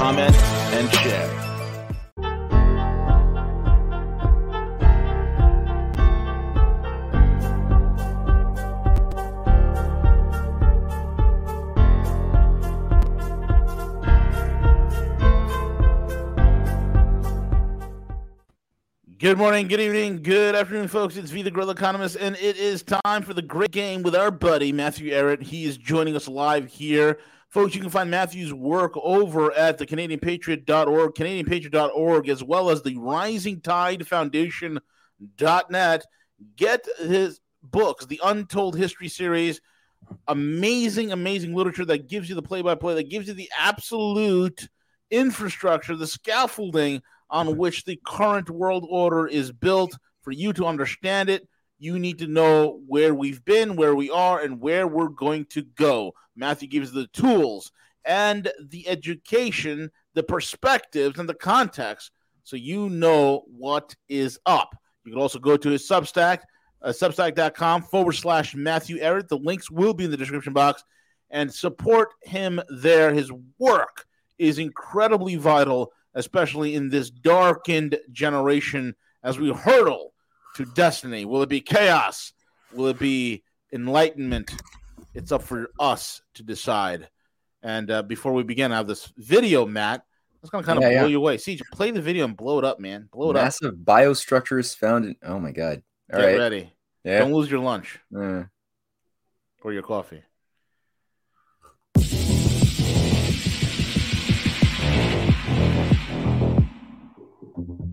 comment, and share. Good morning, good evening, good afternoon, folks. It's V the Guerrilla Economist, and it is time for the great game with our buddy Matthew Ehret. He is joining us live here. Folks, you can find Matthew's work over at the CanadianPatriot.org, CanadianPatriot.org, as well as the Rising Tide Foundation.net. Get his books, the Untold History series. Amazing, amazing literature that gives you the play by play, that gives you the absolute infrastructure, the scaffolding on which the current world order is built. For you to understand it, you need to know where we've been, where we are, and where we're going to go. Matthew gives the tools and the education, the perspectives, and the context so you know what is up. You can also go to his Substack, uh, substack.com forward slash Matthew Ehret. The links will be in the description box and support him there. His work is incredibly vital especially in this darkened generation as we hurtle to destiny. Will it be chaos? Will it be enlightenment? It's up for us to decide. And uh, before we begin, I have this video, Matt. It's going to kind of yeah, blow yeah. you away. See, play the video and blow it up, man. Blow it Massive up. Massive biostructures found in. Oh my god! All Get right. ready. Yeah. Don't lose your lunch uh. or your coffee.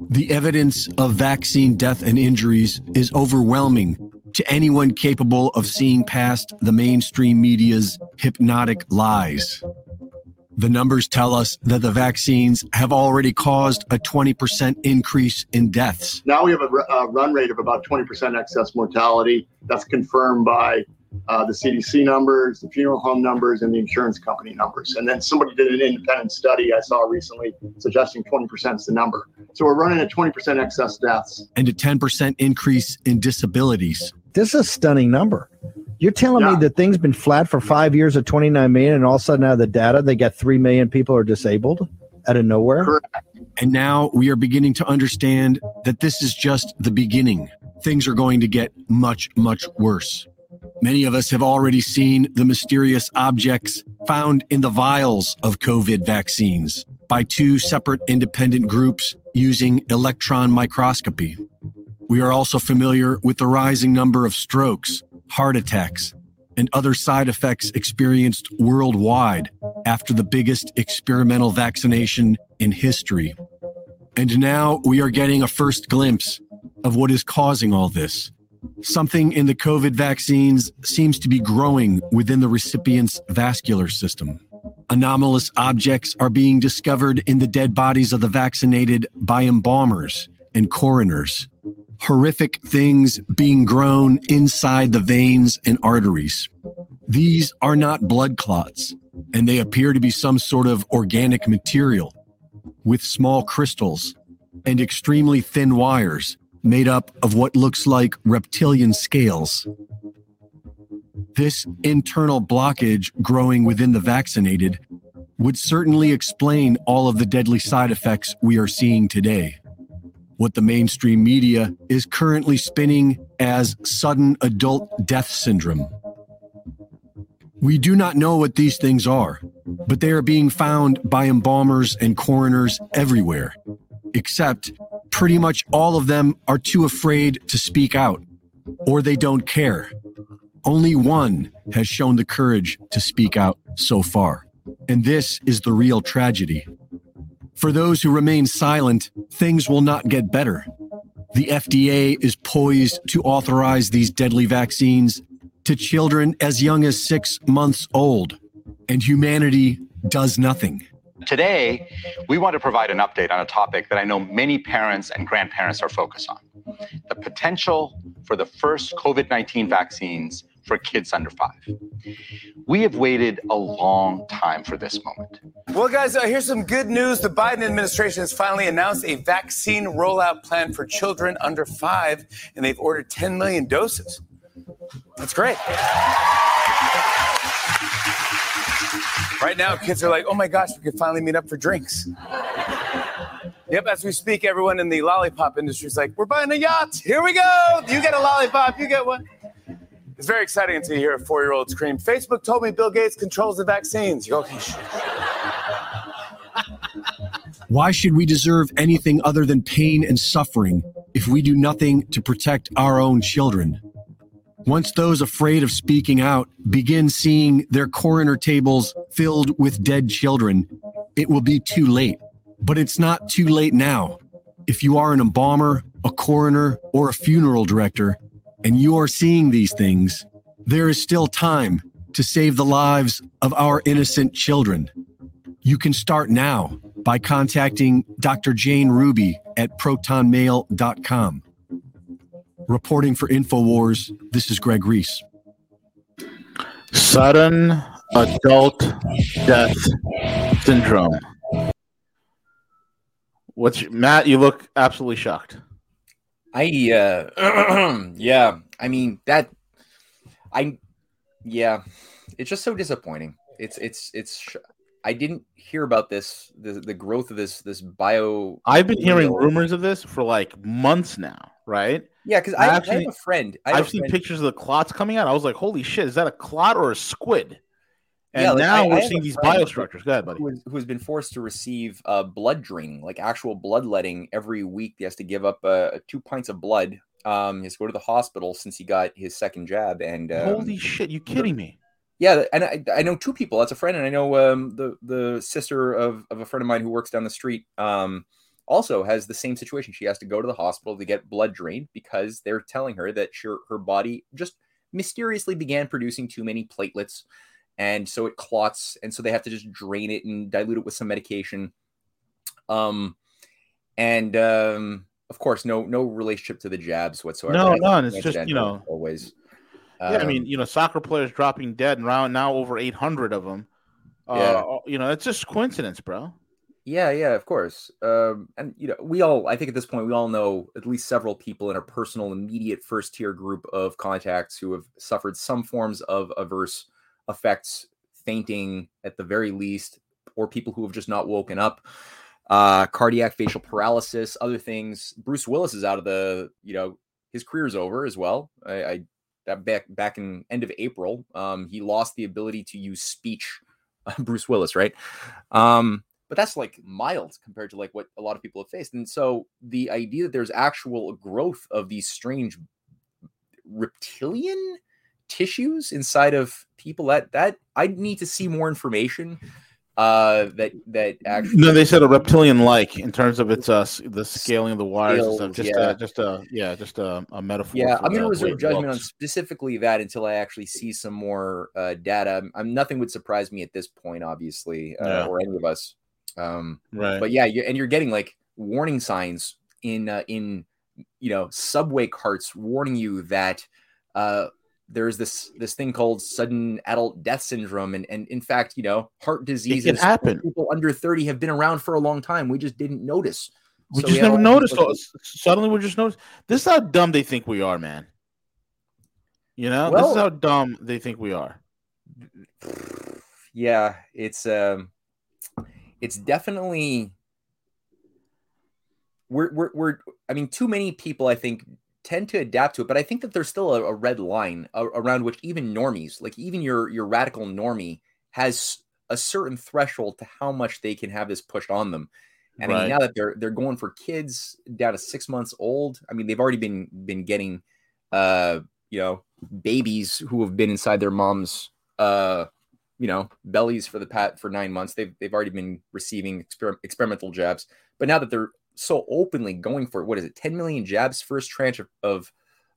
The evidence of vaccine death and injuries is overwhelming to anyone capable of seeing past the mainstream media's hypnotic lies. The numbers tell us that the vaccines have already caused a 20% increase in deaths. Now we have a, run rate of about 20% excess mortality. That's confirmed by uh, the CDC numbers, the funeral home numbers, and the insurance company numbers. And then somebody did an independent study I saw recently suggesting 20% is the number. So we're running at 20% excess deaths. And a 10% increase in disabilities. This is a stunning number. You're telling yeah. me that things have been flat for five years at 29 million, and all of a sudden out of the data, they got 3 million people are disabled out of nowhere? Correct. And now we are beginning to understand that this is just the beginning. Things are going to get much, much worse. Many of us have already seen the mysterious objects found in the vials of COVID vaccines by two separate independent groups using electron microscopy. We are also familiar with the rising number of strokes, heart attacks, and other side effects experienced worldwide after the biggest experimental vaccination in history. And now we are getting a first glimpse of what is causing all this Something in the COVID vaccines seems to be growing within the recipient's vascular system. Anomalous objects are being discovered in the dead bodies of the vaccinated by embalmers and coroners. Horrific things being grown inside the veins and arteries. These are not blood clots, and they appear to be some sort of organic material with small crystals and extremely thin wires made up of what looks like reptilian scales. This internal blockage growing within the vaccinated would certainly explain all of the deadly side effects we are seeing today. What the mainstream media is currently spinning as sudden adult death syndrome. We do not know what these things are, but they are being found by embalmers and coroners everywhere, except pretty much all of them are too afraid to speak out or they don't care. Only one has shown the courage to speak out so far. And this is the real tragedy. For those who remain silent, things will not get better. The FDA is poised to authorize these deadly vaccines to children as young as six months old, and humanity does nothing. Today, we want to provide an update on a topic that I know many parents and grandparents are focused on the potential for the first COVID 19 vaccines for kids under five. We have waited a long time for this moment. Well, guys, uh, here's some good news. The Biden administration has finally announced a vaccine rollout plan for children under five, and they've ordered 10 million doses. That's great. Right now, kids are like, oh my gosh, we can finally meet up for drinks. Yep, as we speak, everyone in the lollipop industry is like, we're buying a yacht. Here we go. You get a lollipop, you get one. It's very exciting to hear a four year old scream, Facebook told me Bill Gates controls the vaccines. You go, okay. Why should we deserve anything other than pain and suffering if we do nothing to protect our own children? Once those afraid of speaking out begin seeing their coroner tables filled with dead children, it will be too late. But it's not too late now. If you are an embalmer, a coroner, or a funeral director, and you are seeing these things, there is still time to save the lives of our innocent children. You can start now by contacting Dr. Jane Ruby at protonmail.com. Reporting for InfoWars, this is Greg Reese. Sudden adult death syndrome. What's Matt? You look absolutely shocked. I uh yeah, I mean that I yeah, it's just so disappointing. It's it's it's I didn't hear about this the the growth of this this bio I've been hearing rumors of this for like months now, right? Yeah, because I, I, I, have a friend. I have seen friend. pictures of the clots coming out. I was like, "Holy shit! Is that a clot or a squid?" And yeah, like, now we're seeing these biostructures. Go ahead, buddy. Who has, who has been forced to receive uh, blood draining, like actual bloodletting every week. He has to give up uh, two pints of blood. Um, he has to go to the hospital since he got his second jab. And um, holy shit, you kidding me? Yeah, and I, I know two people. That's a friend, and I know um, the the sister of, of a friend of mine who works down the street. Um, also has the same situation. She has to go to the hospital to get blood drained because they're telling her that she, her body just mysteriously began producing too many platelets. And so it clots. And so they have to just drain it and dilute it with some medication. Um, and um, of course, no no relationship to the jabs whatsoever. No, none. It's just you know always. Um, yeah, I mean, um, you know, soccer players dropping dead, and now now over eight hundred of them. Uh, yeah. you know, it's just coincidence, bro. Yeah, yeah, of course. Um, and you know, we all I think at this point we all know at least several people in our personal immediate first tier group of contacts who have suffered some forms of adverse effects, fainting at the very least, or people who have just not woken up. Uh, cardiac facial paralysis, other things. Bruce Willis is out of the, you know, his career's over as well. I, I that back back in end of April, um, he lost the ability to use speech. Bruce Willis, right? Um, but that's like mild compared to like what a lot of people have faced. And so the idea that there's actual growth of these strange reptilian tissues inside of people that that I need to see more information uh that that actually no they said a reptilian like in terms of its uh the scaling of the wires Scales, and stuff just yeah. uh just a yeah just a, a metaphor yeah i'm gonna reserve judgment on specifically that until i actually see some more uh data i'm nothing would surprise me at this point obviously uh, yeah. or any of us um, right. But yeah, you, and you're getting like warning signs in uh, in you know subway carts warning you that uh, there's this this thing called sudden adult death syndrome, and and in fact, you know, heart diseases happen. People under thirty have been around for a long time. We just didn't notice. We so just we never noticed. Suddenly, we just noticed. This is how dumb they think we are, man. You know, well, this is how dumb they think we are. Yeah, it's um it's definitely we're, we're, we're I mean, too many people I think tend to adapt to it, but I think that there's still a, a red line around which even normies, like even your your radical normie, has a certain threshold to how much they can have this pushed on them. And right. I mean, now that they're they're going for kids down to six months old, I mean, they've already been been getting, uh, you know, babies who have been inside their mom's uh you know bellies for the pat for nine months. They've they've already been receiving exper- experimental jabs, but now that they're so openly going for what is it, 10 million jabs, first tranche of of,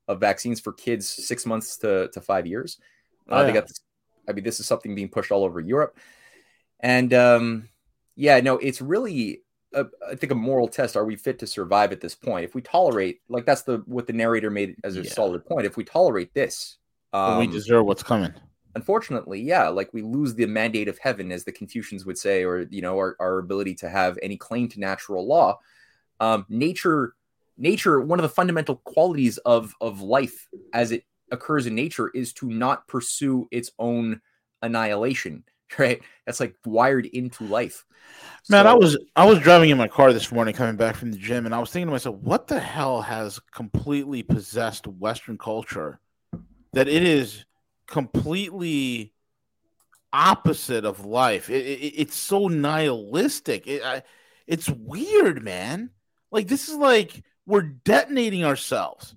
of vaccines for kids six months to, to five years. Uh, oh, yeah. They got this. I mean, this is something being pushed all over Europe, and um, Yeah, no, it's really a, I think a moral test. Are we fit to survive at this point? If we tolerate, like that's the what the narrator made as a yeah. solid point. If we tolerate this, um, we deserve what's coming. Unfortunately, yeah, like we lose the mandate of heaven, as the Confucians would say, or you know, our, our ability to have any claim to natural law. Um, nature, nature, one of the fundamental qualities of of life as it occurs in nature is to not pursue its own annihilation. Right? That's like wired into life. Man, so, I was I was driving in my car this morning coming back from the gym, and I was thinking to myself, what the hell has completely possessed Western culture that it is completely opposite of life. It, it, it's so nihilistic. It, I, it's weird, man. Like this is like we're detonating ourselves.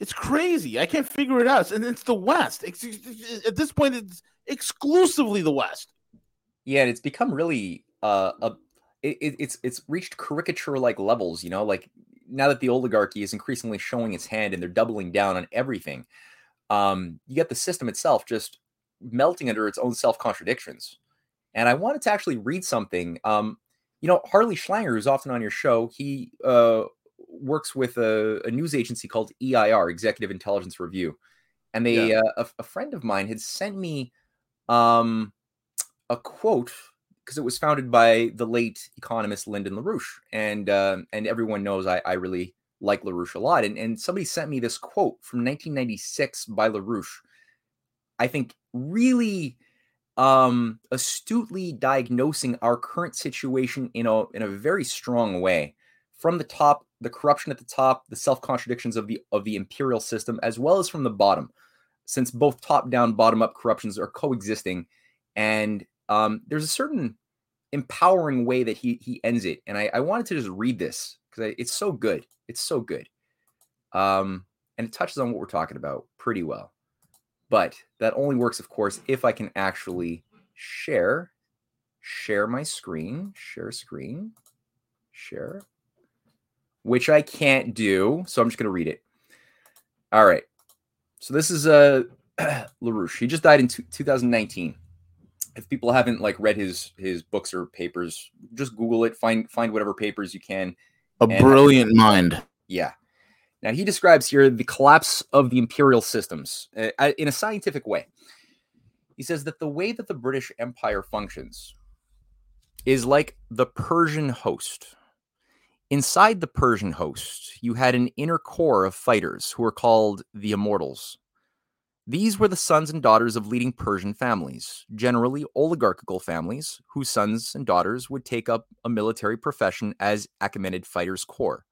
It's crazy. I can't figure it out. And it's the West. It's, at this point, it's exclusively the West. Yeah, and it's become really uh, a it, it's it's reached caricature like levels. You know, like now that the oligarchy is increasingly showing its hand and they're doubling down on everything um, you get the system itself just melting under its own self contradictions. And I wanted to actually read something. Um, you know, Harley Schlanger, who's often on your show, he uh, works with a, a, news agency called EIR, Executive Intelligence Review. And they, yeah. uh, a, a, friend of mine had sent me um, a quote because it was founded by the late economist Lyndon LaRouche. And uh, and everyone knows I, I really like LaRouche a lot. And, and somebody sent me this quote from 1996 by LaRouche. I think really um, astutely diagnosing our current situation in a in a very strong way. From the top, the corruption at the top, the self contradictions of the of the imperial system, as well as from the bottom, since both top down, bottom up corruptions are coexisting, and um, there's a certain empowering way that he he ends it. And I, I wanted to just read this because it's so good. It's so good. Um, and it touches on what we're talking about pretty well. But that only works, of course, if I can actually share, share my screen, share screen, share, which I can't do. So I'm just going to read it. All right. So this is uh, LaRouche. He just died in t- 2019. If people haven't like read his his books or papers, just Google it. Find find whatever papers you can a brilliant mind. Yeah. Now he describes here the collapse of the imperial systems uh, in a scientific way. He says that the way that the British Empire functions is like the Persian host. Inside the Persian host, you had an inner core of fighters who were called the Immortals. These were the sons and daughters of leading Persian families, generally oligarchical families, whose sons and daughters would take up a military profession as Achaemenid fighters' corps.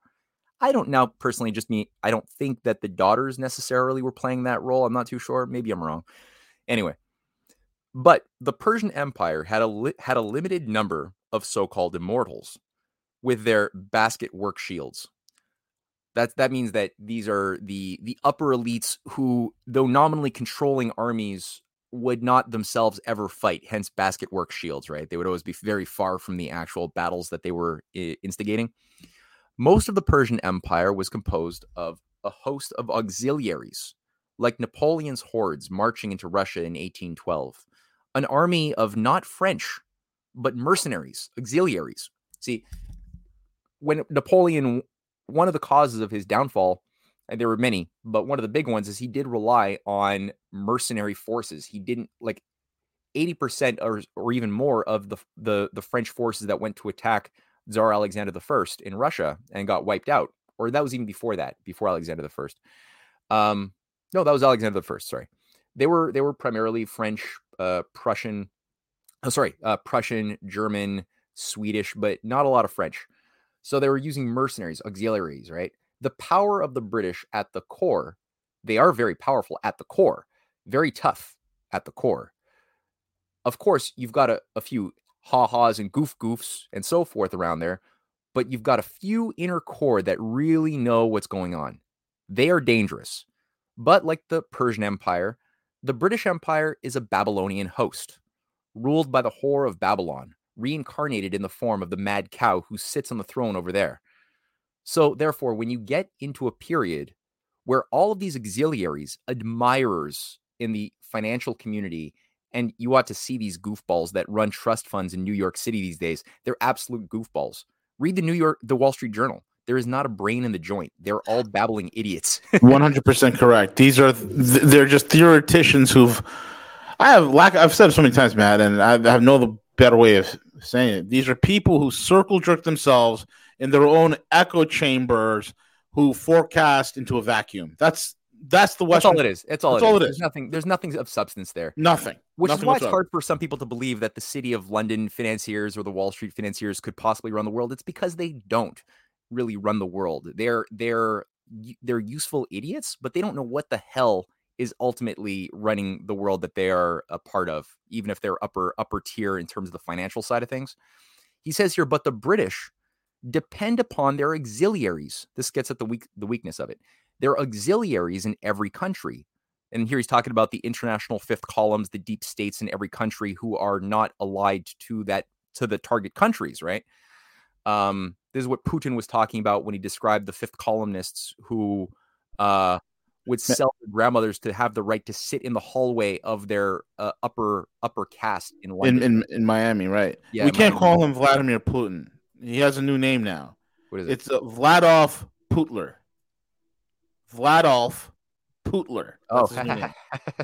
I don't now personally just me, I don't think that the daughters necessarily were playing that role. I'm not too sure. Maybe I'm wrong. Anyway, but the Persian Empire had a li- had a limited number of so-called immortals with their basket work shields. That that means that these are the the upper elites who, though nominally controlling armies, would not themselves ever fight. Hence, basket work shields. Right? They would always be very far from the actual battles that they were instigating. Most of the Persian Empire was composed of a host of auxiliaries, like Napoleon's hordes marching into Russia in 1812. An army of not French, but mercenaries, auxiliaries. See, when Napoleon one of the causes of his downfall, and there were many, but one of the big ones is he did rely on mercenary forces. He didn't like 80% or, or even more of the, the the French forces that went to attack Tsar Alexander I in Russia and got wiped out. Or that was even before that, before Alexander I. Um, no, that was Alexander I. Sorry, they were they were primarily French, uh, Prussian, oh, sorry, uh, Prussian, German, Swedish, but not a lot of French. So they were using mercenaries, auxiliaries, right? The power of the British at the core, they are very powerful at the core, very tough at the core. Of course, you've got a, a few ha ha's and goof goofs and so forth around there, but you've got a few inner core that really know what's going on. They are dangerous. But like the Persian Empire, the British Empire is a Babylonian host, ruled by the whore of Babylon, reincarnated in the form of the mad cow who sits on the throne over there. So, therefore, when you get into a period where all of these auxiliaries, admirers in the financial community, And you ought to see these goofballs that run trust funds in New York City these days. They're absolute goofballs. Read the New York, the Wall Street Journal. There is not a brain in the joint. They're all babbling idiots. One hundred percent correct. These are, they're just theoreticians who've. I have lack. I've said it so many times, Matt, and I have no better way of saying it. These are people who circle jerk themselves in their own echo chambers who forecast into a vacuum. That's that's the Western. That's all it is. That's all, That's it, all is. it There's nothing. There's nothing of substance there. Nothing. Which Nothing is why it's hard for some people to believe that the city of London financiers or the Wall Street financiers could possibly run the world. It's because they don't really run the world. They're they're they're useful idiots, but they don't know what the hell is ultimately running the world that they are a part of, even if they're upper upper tier in terms of the financial side of things. He says here, but the British depend upon their auxiliaries. This gets at the weak the weakness of it. Their auxiliaries in every country. And here he's talking about the international fifth columns, the deep states in every country who are not allied to that to the target countries, right? Um, this is what Putin was talking about when he described the fifth columnists who uh, would sell their grandmothers to have the right to sit in the hallway of their uh, upper upper caste in in, London. in in Miami, right? Yeah, we can't Miami. call him Vladimir Putin. He has a new name now. what is it? It's uh, Vladolf Putler. Vladolf Putler. oh, That's name.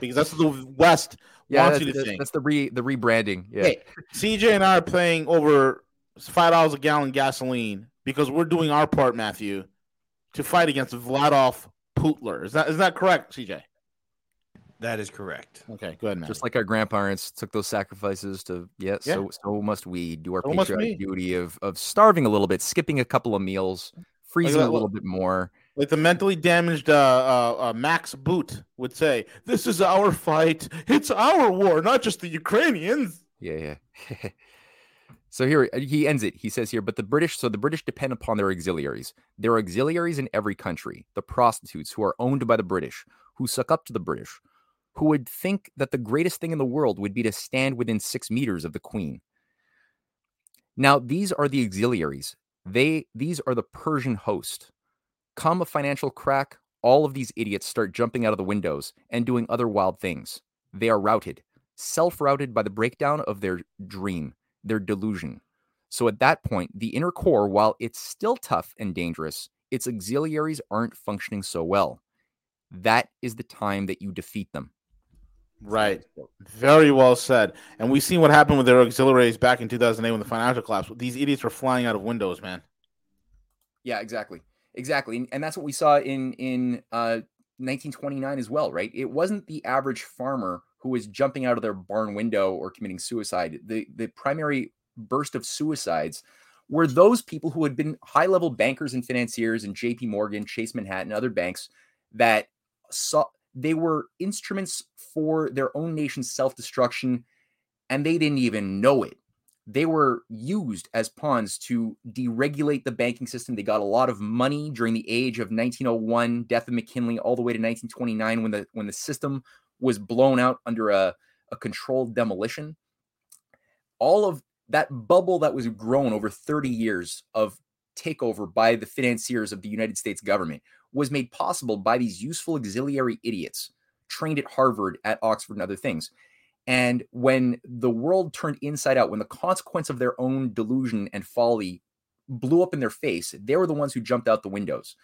because that's what the West yeah, wants that's, you to think. that's the re the rebranding. Yeah, Hey, CJ and I are paying over five dollars a gallon gasoline because we're doing our part, Matthew, to fight against Vladolf Putler. Is that is that correct, CJ? That is correct. Okay, go ahead, Matthew. just like our grandparents took those sacrifices to yeah, Yeah. so so must we do our So patriotic duty of of starving a little bit, skipping a couple of meals, freezing that, a little bit more. like the mentally damaged uh, uh, uh, Max Boot would say, "This is our fight. It's our war, not just the Ukrainians." Yeah, yeah. so here uh, he ends it. He says here, but the British, so the British depend upon their auxiliaries. There are auxiliaries in every country, the prostitutes who are owned by the British, who suck up to the British, who would think that the greatest thing in the world would be to stand within six meters of the Queen. Now, these are the auxiliaries. They these are the Persian host. Come a financial crack, all of these idiots start jumping out of the windows and doing other wild things. They are routed self routed by the breakdown of their dream, their delusion. So at that point, the inner core, while it's still tough and dangerous, its auxiliaries aren't functioning so well. That is the time that you defeat them. Right. Very well said. And we've seen what happened with their auxiliaries back in 2008 when the financial collapse. These idiots were flying out of windows, man. Yeah, exactly. Exactly. And, and that's what we saw in in uh 1929 as well, right? It wasn't the average farmer who was jumping out of their barn window or committing suicide. The the primary burst of suicides were those people who had been high-level bankers and financiers in JP Morgan, Chase Manhattan, other banks that saw they were instruments for their own nation's self-destruction and they didn't even know it they were used as pawns to deregulate the banking system. They got a lot of money during the age of 1901, death of McKinley, all the way to 1929, when the when the system was blown out under a, a controlled demolition. All of that bubble that was grown over 30 years of takeover by the financiers of the United States government was made possible by these useful auxiliary idiots trained at Harvard, at Oxford, and other things. And when the world turned inside out, when the consequence of their own delusion and folly blew up in their face, they were the ones who jumped out the windows.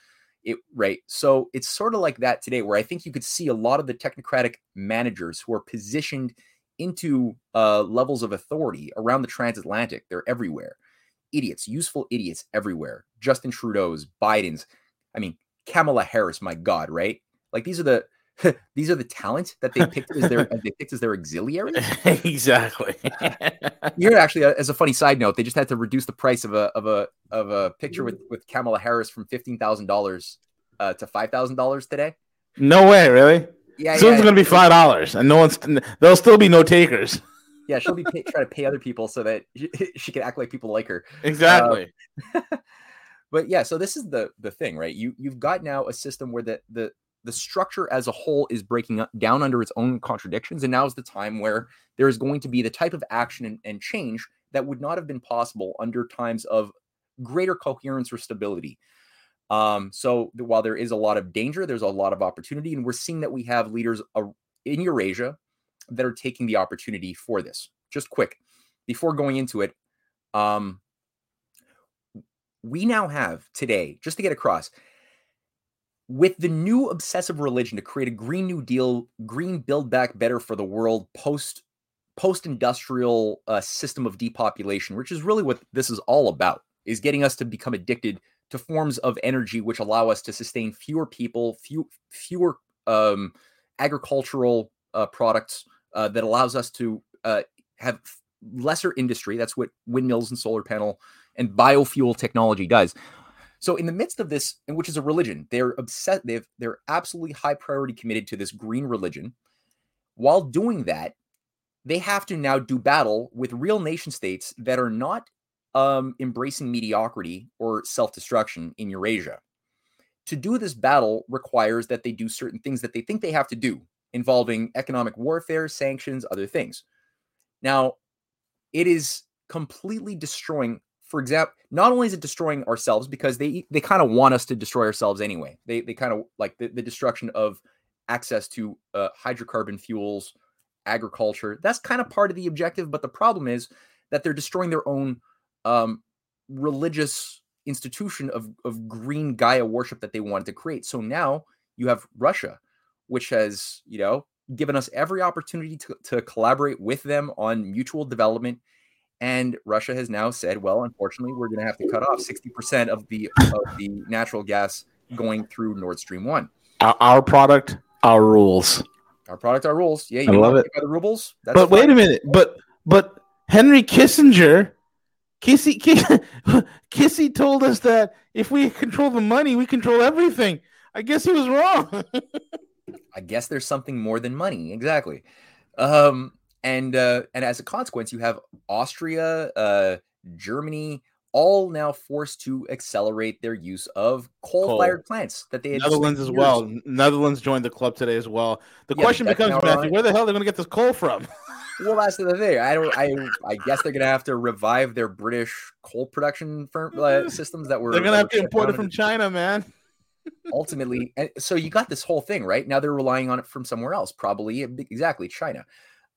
It right. So it's sort of like that today, where I think you could see a lot of the technocratic managers who are positioned into uh, levels of authority around the transatlantic. They're everywhere. Idiots, useful idiots everywhere. Justin Trudeau's, Biden's. I mean, Kamala Harris. My God, right? Like these are the these are the talent that they picked as their as they picked as their auxiliary. exactly. Here, actually, uh, as a funny side note, they just had to reduce the price of a of a of a picture with with Kamala Harris from fifteen thousand dollars uh, to five thousand dollars today. no way, really. Yeah, Soon it's yeah, gonna be five dollars, and no one's. There'll still be no takers. yeah. She'll be pay, trying to pay other people so that she, she can act like people like her. Exactly. But yeah, so this is the the thing, right? You you've got now a system where the the the structure as a whole is breaking up, down under its own contradictions, and now is the time where there is going to be the type of action and, and change that would not have been possible under times of greater coherence or stability. Um, so while there is a lot of danger, there's a lot of opportunity, and we're seeing that we have leaders in Eurasia that are taking the opportunity for this. Just quick, before going into it, um, we now have today, just to get across, with the new obsessive religion to create a green new deal, green build back better for the world post post industrial uh, system of depopulation, which is really what this is all about, is getting us to become addicted to forms of energy which allow us to sustain fewer people, few, fewer um, agricultural uh, products uh, that allows us to uh, have lesser industry. That's what windmills and solar panel and biofuel technology does. So in the midst of this, and which is a religion, they're obsessed. They've they're absolutely high priority committed to this green religion. While doing that, they have to now do battle with real nation states that are not um, embracing mediocrity or self destruction in Eurasia. To do this battle requires that they do certain things that they think they have to do, involving economic warfare, sanctions, other things. Now, it is completely destroying for example, not only is it destroying ourselves because they they kind of want us to destroy ourselves anyway. They they kind of like the, the destruction of access to uh, hydrocarbon fuels, agriculture. That's kind of part of the objective, but the problem is that they're destroying their own um, religious institution of of green Gaia worship that they wanted to create. So now you have Russia, which has you know given us every opportunity to, to collaborate with them on mutual development and Russia has now said, well, unfortunately, we're going to have to cut off 60% of the of the natural gas going through Nord Stream 1. Our, our product, our rules. Our product, our rules. Yeah, you I love it. By the rubles. but fine. wait a minute. But but Henry Kissinger, Kissy, Kissy, Kissy told us that if we control the money, we control everything. I guess he was wrong. I guess there's something more than money. Exactly. Um, and uh, and as a consequence, you have Austria, uh, Germany, all now forced to accelerate their use of coal-fired coal. plants that they Netherlands as well. Netherlands joined the club today as well. The yeah, question becomes, Matthew, where the hell are they going to get this coal from? well, that's the thing. I don't. I I guess they're going to have to revive their British coal production firm, uh, systems that were. They're going to have to import it from China, man. ultimately, so you got this whole thing right now. They're relying on it from somewhere else, probably exactly China.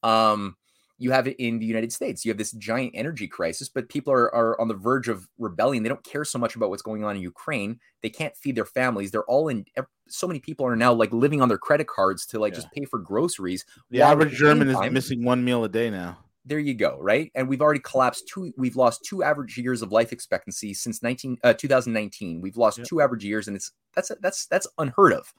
Um, you have it in the United States. You have this giant energy crisis, but people are, are on the verge of rebellion. They don't care so much about what's going on in Ukraine. They can't feed their families. They're all in. So many people are now like living on their credit cards to like yeah. just pay for groceries. The average German time, is missing one meal a day now. There you go, right? And we've already collapsed two. We've lost two average years of life expectancy since 19 uh, 2019. We've lost yeah. two average years, and it's that's that's that's unheard of.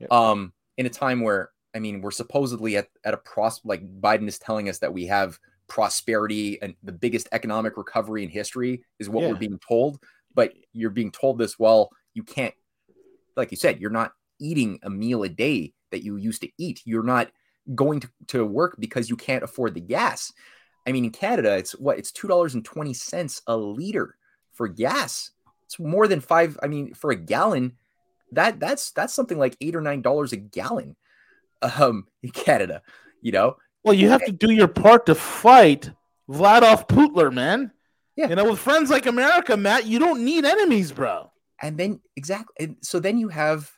Yeah. Um, in a time where I mean, we're supposedly at, at a pros like Biden is telling us that we have prosperity and the biggest economic recovery in history is what yeah. we're being told. But you're being told this while you can't, like you said, you're not eating a meal a day that you used to eat. You're not going to, to work because you can't afford the gas. I mean, in Canada, it's what it's two dollars and twenty cents a liter for gas. It's more than five. I mean, for a gallon, that that's that's something like eight or nine dollars a gallon um, in Canada, you know? Well, you have to do your part to fight Vladolf Putler, man. Yeah. You know, with friends like America, Matt, you don't need enemies, bro. And then exactly and so then you have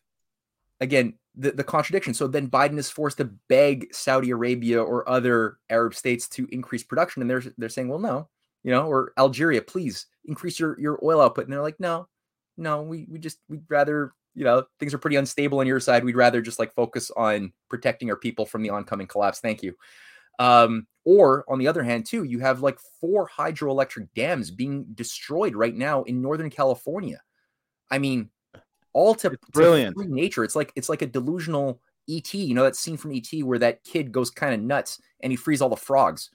again the, the contradiction. So then Biden is forced to beg Saudi Arabia or other Arab states to increase production. And they're they're saying, well, no, you know, or Algeria, please increase your, your oil output. And they're like, no, no, we, we just we'd rather you know things are pretty unstable on your side we'd rather just like focus on protecting our people from the oncoming collapse thank you. Um, or on the other hand too you have like four hydroelectric dams being destroyed right now in northern california. I mean all to, it's brilliant. to nature it's like it's like a delusional et you know that scene from et where that kid goes kind of nuts and he frees all the frogs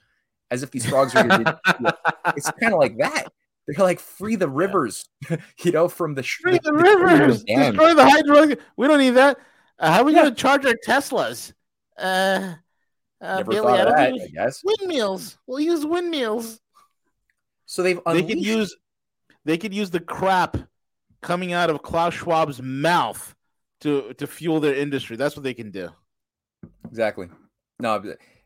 as if these frogs are it's kind of like that they're like free the rivers, yeah. you know, from the free the, the rivers, destroy the hydro. We don't need that. Uh, how are we yeah. going to charge our Teslas? Uh, uh, Billy, I, that, I guess windmills. We'll use windmills. So they've unleashed... they could use they could use the crap coming out of Klaus Schwab's mouth to to fuel their industry. That's what they can do. Exactly. No,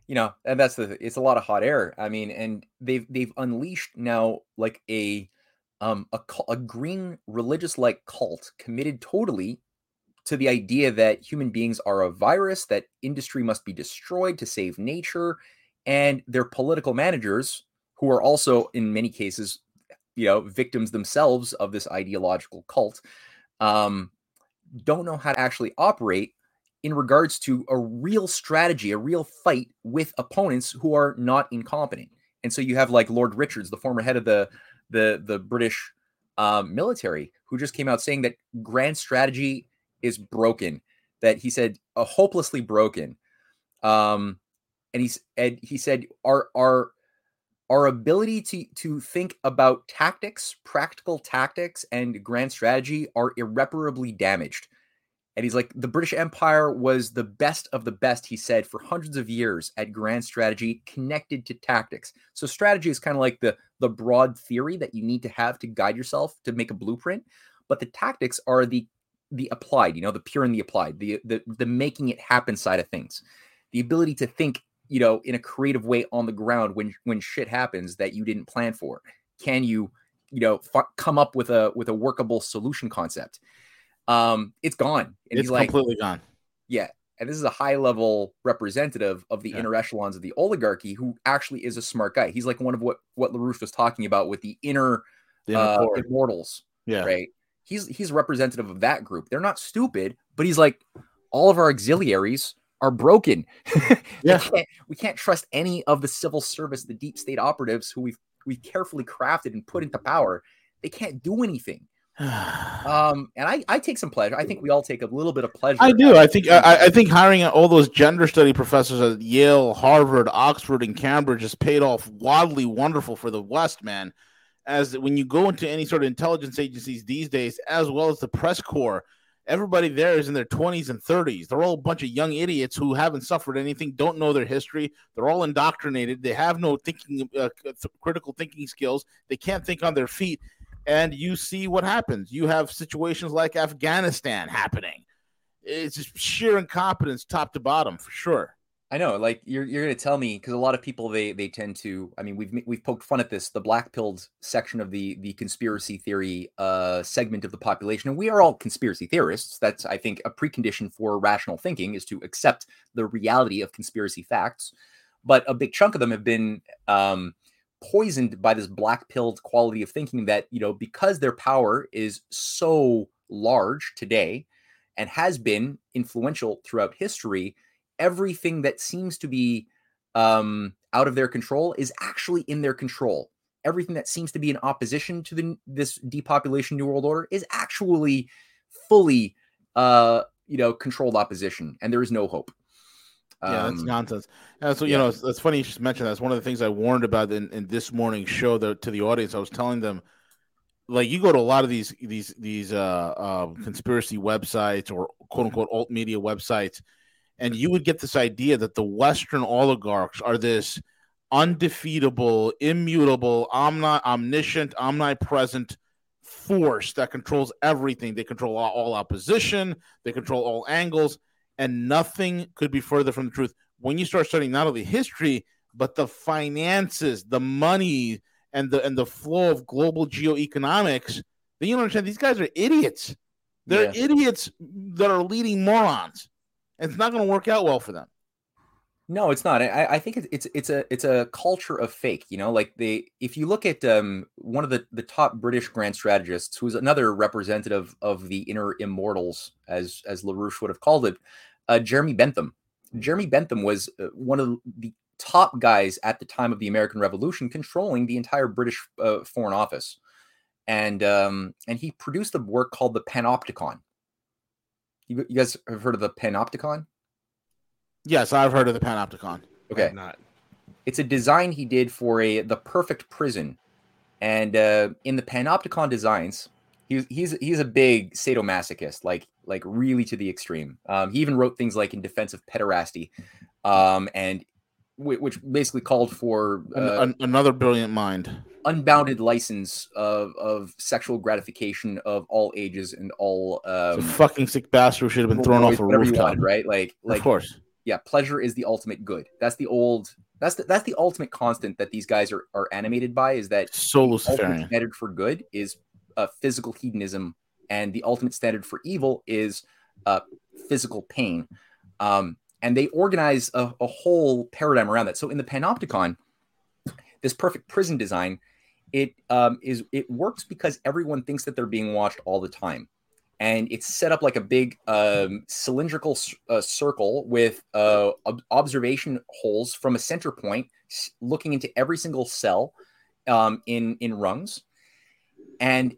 you know, and that's the it's a lot of hot air. I mean, and they've they've unleashed now like a um a a green religious like cult committed totally to the idea that human beings are a virus, that industry must be destroyed to save nature, and their political managers, who are also in many cases, you know, victims themselves of this ideological cult, um, don't know how to actually operate in regards to a real strategy, a real fight with opponents who are not incompetent. And so you have like Lord Richards, the former head of the the the British um, military, who just came out saying that grand strategy is broken. That he said uh, hopelessly broken. Um, and he's and he said our our our ability to to think about tactics, practical tactics, and grand strategy are irreparably damaged. And he's like, the British Empire was the best of the best, he said, for hundreds of years at grand strategy connected to tactics. So strategy is kind of like the the broad theory that you need to have to guide yourself to make a blueprint, but the tactics are the the applied, you know, the pure and the applied, the the the making it happen side of things. The ability to think, you know, in a creative way on the ground when when shit happens that you didn't plan for. Can you, you know, f- come up with a with a workable solution concept? Um, it's gone. And it's completely gone. Yeah. And this is a high level representative of the yeah. inner echelons of the oligarchy who actually is a smart guy. He's like one of what, what LaRouche was talking about with the inner, the inner uh, immortals. Yeah. Right. He's, he's representative of that group. They're not stupid, but he's like, all of our auxiliaries are broken. yeah. can't, we can't trust any of the civil service, the deep state operatives who we've, we've carefully crafted and put into power. They can't do anything. um, and I, I take some pleasure. I think we all take a little bit of pleasure. I do. I think I, I think hiring all those gender study professors at Yale, Harvard, Oxford, and Cambridge has paid off wildly wonderful for the West, man. As when you go into any sort of intelligence agencies these days, as well as the press corps, everybody there is in their 20s and 30s. They're all a bunch of young idiots who haven't suffered anything, don't know their history. They're all indoctrinated. They have no thinking, uh, critical thinking skills. They can't think on their feet and you see what happens. You have situations like Afghanistan happening. It's just sheer incompetence, top to bottom, for sure. I know, like you're you're going to tell me because a lot of people they they tend to. I mean, we've we've poked fun at this, the black pilled section of the the conspiracy theory uh, segment of the population, and we are all conspiracy theorists. That's I think a precondition for rational thinking is to accept the reality of conspiracy facts. But a big chunk of them have been um, poisoned by this black pilled quality of thinking that you know because their power is so large today and has been influential throughout history everything that seems to be um, out of their control is actually in their control. Everything that seems to be in opposition to the, this depopulation new world order is actually fully uh, you know controlled opposition and there is no hope yeah, that's um, nonsense. And so you yeah. know, it's, it's, funny you just mentioned that's one of the things I warned about in, in this morning's show the, to the audience. I was telling them, like, you go to a lot of these these these uh, uh, conspiracy websites or quote unquote alt media websites, and you would get this idea that the Western oligarchs are this undefeatable, immutable, omni- omniscient, omnipresent force that controls everything. They control all, all opposition. They control all angles and nothing could be further from the truth. When you start studying not only history, but the finances, the money, and the and the flow of global geoeconomics, then you understand these guys are idiots. They're yeah. idiots that are leading morons. And it's not going to work out well for them. No, it's not. I, I think it's, it's it's a it's a culture of fake. You know, like they if you look at um one of the the top British grand strategists, who's another representative of the inner immortals, as as Larouche would have called it, uh, Jeremy Bentham. Jeremy Bentham was uh, one of the top guys at the time of the American Revolution, controlling the entire British uh, Foreign Office, and um and he produced a work called the Panopticon. You, you guys have heard of the Panopticon? Yes, I've heard of the Panopticon. Okay, not. It's a design he did for a the perfect prison, and uh, in the Panopticon designs, he's he's he's a big sadomasochist, like like really to the extreme. Um, he even wrote things like in defense of pederasty, um, and w- which basically called for uh, An- another brilliant mind, unbounded license of of sexual gratification of all ages and all. Um, fucking sick bastard should have been thrown off a rooftop, wanted, right? Like, like of course yeah, pleasure is the ultimate good. That's the old. That's the, that's the ultimate constant that these guys are are animated by. Is that so Luciferian standard for good is uh, physical hedonism, and the ultimate standard for evil is uh, physical pain. Um, and they organize a, a whole paradigm around that. So in the Panopticon, this perfect prison design, it um, is it works because everyone thinks that they're being watched all the time, and it's set up like a big um, cylindrical uh, circle with uh, ob- observation holes from a center point, looking into every single cell um, in in rungs, and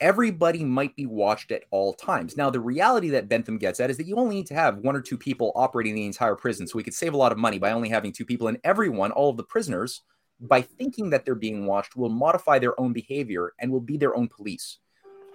everybody might be watched at all times. Now, the reality that Bentham gets at is that you only need to have one or two people operating the entire prison. So we could save a lot of money by only having two people. And everyone, all of the prisoners, by thinking that they're being watched, will modify their own behavior and will be their own police,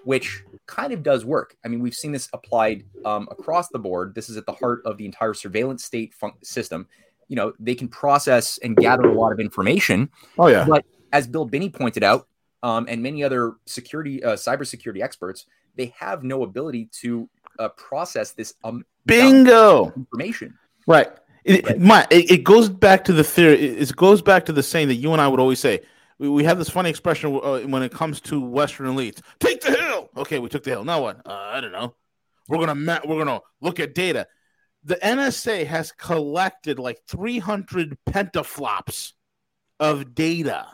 which kind of does work. I mean, we've seen this applied um, across the board. This is at the heart of the entire surveillance state fun- system. You know, they can process and gather a lot of information. Oh, yeah. But as Bill Binney pointed out, um, and many other security, uh, cybersecurity experts, they have no ability to uh, process this um, bingo information. Right. It, right. My, it, it, goes back to the theory. It, goes back to the saying that you and I would always say. We, we have this funny expression uh, when it comes to Western elites: "Take the hill." Okay, we took the hill. Now what? Uh, I don't know. We're gonna ma- we're gonna look at data. The NSA has collected like 300 petaflops of data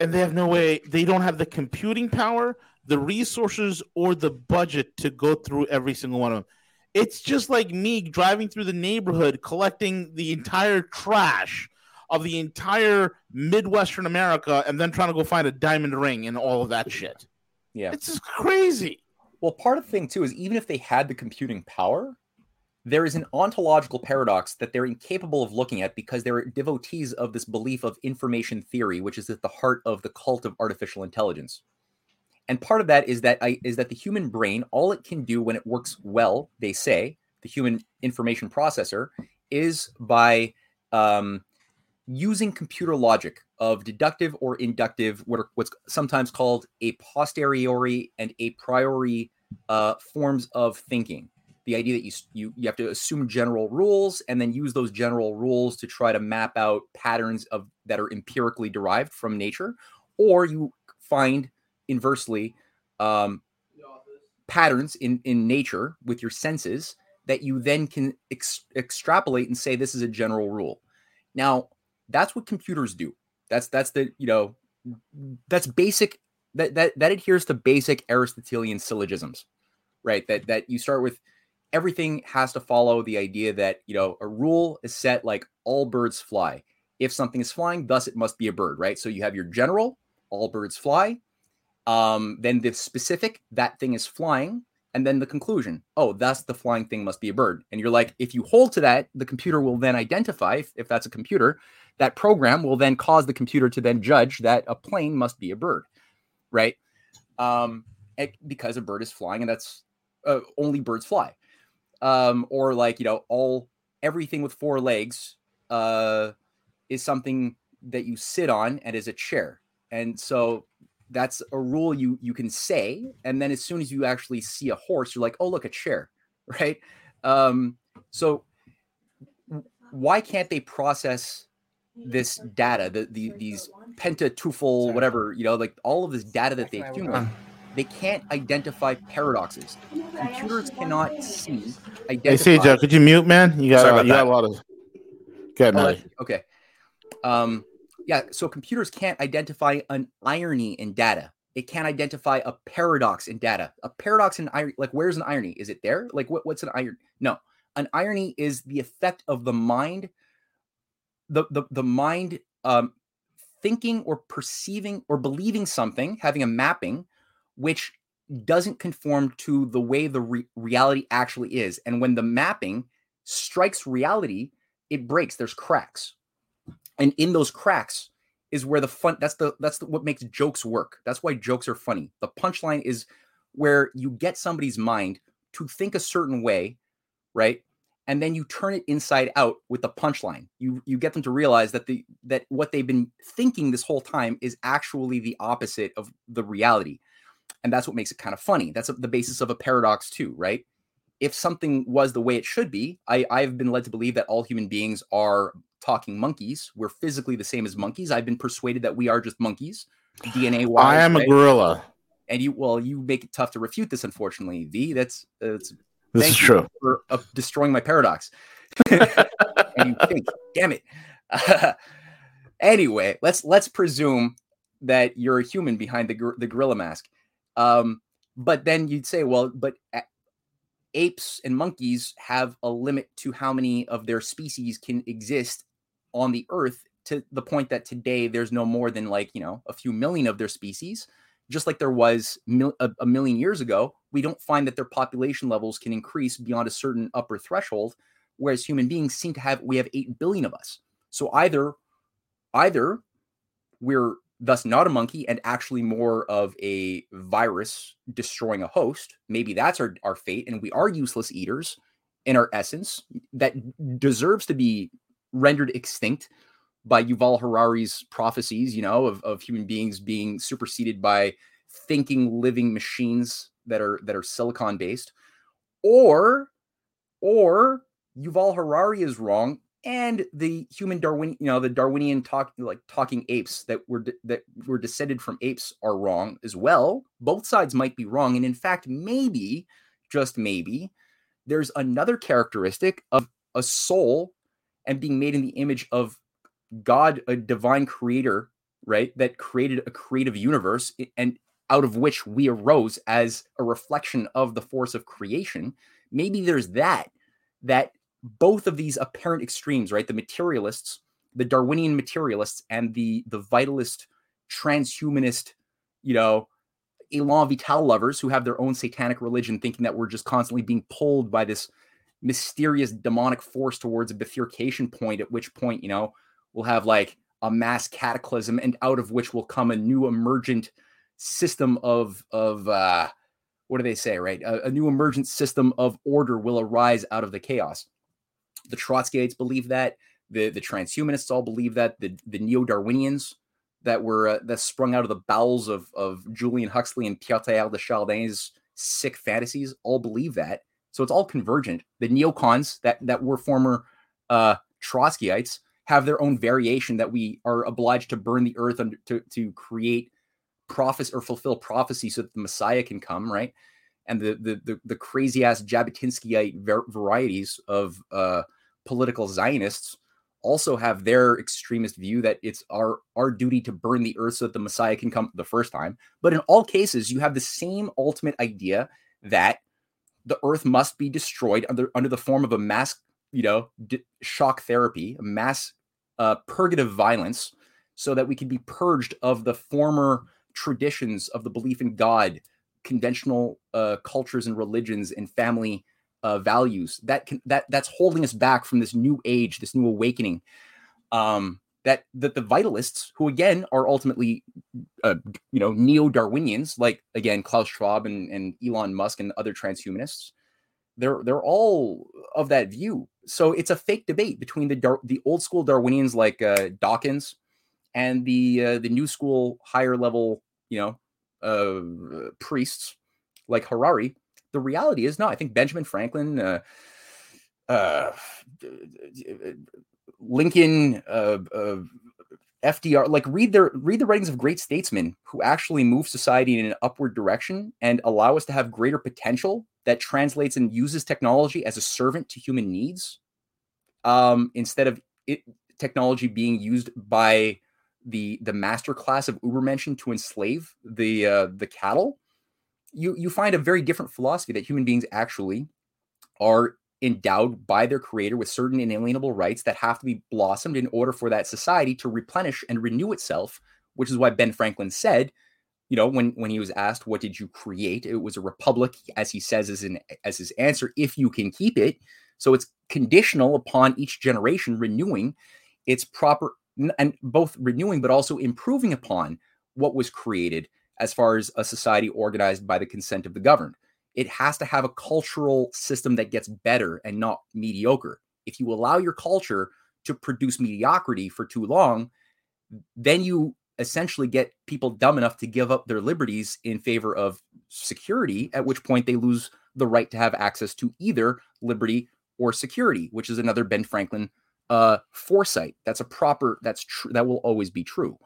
and they have no way they don't have the computing power the resources or the budget to go through every single one of them it's just like me driving through the neighborhood collecting the entire trash of the entire midwestern america and then trying to go find a diamond ring and all of that shit. Yeah. It's just crazy. Well part of the thing too is even if they had the computing power there is an ontological paradox that they're incapable of looking at because they're devotees of this belief of information theory, which is at the heart of the cult of artificial intelligence. And part of that is that I, is that the human brain, all it can do when it works well, they say, the human information processor, is by um, using computer logic of deductive or inductive, what are, what's sometimes called a posteriori and a priori uh, forms of thinking. The idea that you, you you have to assume general rules and then use those general rules to try to map out patterns of that are empirically derived from nature or you find inversely um, patterns in in nature with your senses that you then can ex- extrapolate and say this is a general rule. Now that's what computers do. That's that's the you know that's basic that that that adheres to basic aristotelian syllogisms right? That that you start with everything has to follow the idea that you know a rule is set like all birds fly. If something is flying thus it must be a bird right? So you have your general all birds fly. Um, then the specific that thing is flying and then the conclusion oh thus the flying thing must be a bird. And you're like if you hold to that the computer will then identify if, if that's a computer that program will then cause the computer to then judge that a plane must be a bird right? Um, it, because a bird is flying and that's uh, only birds fly. Um, or like you know all everything with four legs uh, is something that you sit on and is a chair. And so that's a rule you you can say and then as soon as you actually see a horse you're like oh look a chair right? Um, so why can't they process this data the, the these pentatufel whatever you know like all of this data that they accumulate they can't identify paradoxes. Computers cannot see. Identify. Hey, CJ, could you mute, man? You got, uh, you got a lot of. Good, oh, okay. Um, yeah, so computers can't identify an irony in data. It can't identify a paradox in data. A paradox in irony, like where's an irony? Is it there? Like what, what's an irony? No, an irony is the effect of the mind, the the the mind um, thinking or perceiving or believing something, having a mapping which doesn't conform to the way the re- reality actually is. And when the mapping strikes reality, it breaks. There's cracks, and in those cracks is where the fun. That's the that's the, what makes jokes work. That's why jokes are funny. The punchline is where you get somebody's mind to think a certain way, right? And then you turn it inside out with the punchline. You you get them to realize that the that what they've been thinking this whole time is actually the opposite of the reality and that's what makes it kind of funny that's the basis of a paradox too right if something was the way it should be I, i've been led to believe that all human beings are talking monkeys we're physically the same as monkeys i've been persuaded that we are just monkeys dna wise. i am right? a gorilla And you, well, you make it tough to refute this. Unfortunately, V. That's that's. This is true. For uh, destroying my paradox. and you think, damn it. anyway, let's let's presume that you're a human behind the the gorilla mask. Um, but then you'd say, well, but apes and monkeys have a limit to how many of their species can exist on the earth to the point that today there's no more than like, you know, a few million of their species. Just like there was mil- a, a million years ago, we don't find that their population levels can increase beyond a certain upper threshold, whereas human beings seem to have we have 8 billion of us. So either either we're thus not a monkey and actually more of a virus destroying a host. Maybe that's our, our fate, and we are useless eaters in our essence that deserves to be rendered extinct by Yuval Harari's prophecies, you know, of, of human beings being superseded by thinking living machines that are that are silicon based. Or or Yuval Harari is wrong and the human Darwin, you know, the Darwinian talk like talking apes that were de- that were descended from apes are wrong as well. Both sides might be wrong, and in fact, maybe just maybe there's another characteristic of a soul and being made in the image of God, a divine creator, right? That created a creative universe and out of which we arose as a reflection of the force of creation. Maybe there's that that both of these apparent extremes, right? The materialists, the Darwinian materialists, and the the vitalist, transhumanist, you know, elan vital lovers who have their own satanic religion, thinking that we're just constantly being pulled by this mysterious demonic force towards a bifurcation point, at which point, you know, we'll have like a mass cataclysm, and out of which will come a new emergent system of of uh what do they say, right? A, a new emergent system of order will arise out of the chaos. The Trotskyites believe that. The the transhumanists all believe that. The the neo Darwinians that were uh, that sprung out of the bowels of of Julian Huxley and Pierre de Chardin's sick fantasies all believe that. So it's all convergent. The neocons that that were former uh, Trotskyites have their own variation that we are obliged to burn the earth under, to to create prophecy or fulfill prophecy so that the Messiah can come, right? and the the the, the crazy ass Jabotinskyite ver- varieties of uh, political Zionists also have their extremist view that it's our our duty to burn the earth so that the Messiah can come the first time. But in all cases, you have the same ultimate idea that the earth must be destroyed under under the form of a mass, you know, shock therapy, a mass uh, purgative violence, so that we can be purged of the former traditions of the belief in God conventional uh, cultures and religions and family uh, values that can that that's holding us back from this new age, this new awakening. Um, that that the vitalists, who again are ultimately, uh, you know, neo Darwinians, like again Klaus Schwab and, and Elon Musk and other transhumanists, they're they're all of that view. So it's a fake debate between the Dar- the old school Darwinians like uh, Dawkins and the uh, the new school higher level, you know, uh, priests like Harari. The reality is, no, I think Benjamin Franklin, uh, uh, Lincoln, uh, FDR, like read their read the writings of great statesmen who actually move society in an upward direction and allow us to have greater potential that translates and uses technology as a servant to human needs, um, instead of it technology being used by the the master class of Ubermenschen to enslave the uh, the cattle, you you find a very different philosophy that human beings actually are endowed by their creator with certain inalienable rights that have to be blossomed in order for that society to replenish and renew itself. Which is why Ben Franklin said, you know, when when he was asked, "What did you create?" It was a republic, as he says as an as his answer, if you can keep it. So it's conditional upon each generation renewing its proper and both renewing but also improving upon what was created as far as a society organized by the consent of the governed. It has to have a cultural system that gets better and not mediocre. If you allow your culture to produce mediocrity for too long, then you essentially get people dumb enough to give up their liberties in favor of security, at which point they lose the right to have access to either liberty or security, which is another Ben Franklin uh, foresight. That's a proper. That's true. That will always be true.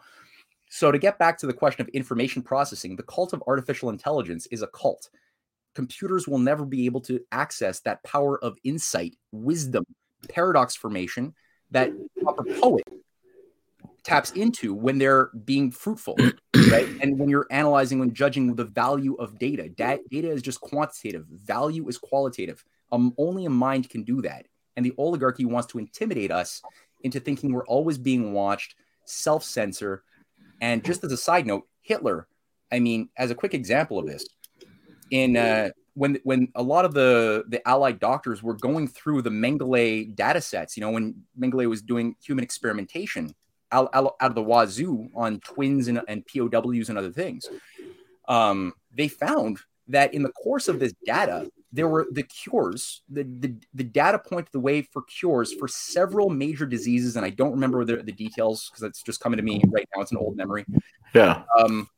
So, to get back to the question of information processing, the cult of artificial intelligence is a cult. Computers will never be able to access that power of insight, wisdom, paradox formation that proper poet taps into when they're being fruitful, right? And when you're analyzing and judging the value of data, da- data is just quantitative, value is qualitative. Um, only a mind can do that. And the oligarchy wants to intimidate us into thinking we're always being watched, self censor, and just as a side note, Hitler, I mean, as a quick example of this, in uh, when when a lot of the the allied doctors were going through the Mengele data sets, you know, when Mengele was doing human experimentation out, out, out of the wazoo on twins and, and POWs and other things, um, they found that in the course of this data, there were the cures, the, the, the data pointed the way for cures for several major diseases. And I don't remember the, the details because it's just coming to me right now. It's an old memory. Yeah. Um,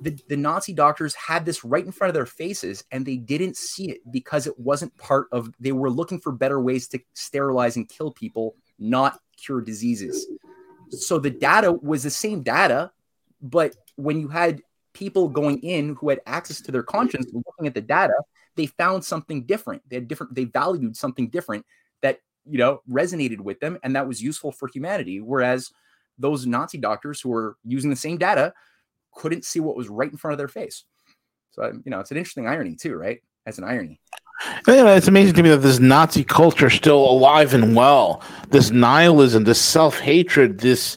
the, the Nazi doctors had this right in front of their faces and they didn't see it because it wasn't part of, they were looking for better ways to sterilize and kill people, not cure diseases. So the data was the same data, but when you had people going in who had access to their conscience looking at the data, they found something different. They had different, they valued something different that, you know, resonated with them and that was useful for humanity. Whereas those Nazi doctors who were using the same data couldn't see what was right in front of their face. So, you know, it's an interesting irony too, right? As an irony. Yeah, it's amazing to me that this Nazi culture is still alive and well. This nihilism, this self hatred, this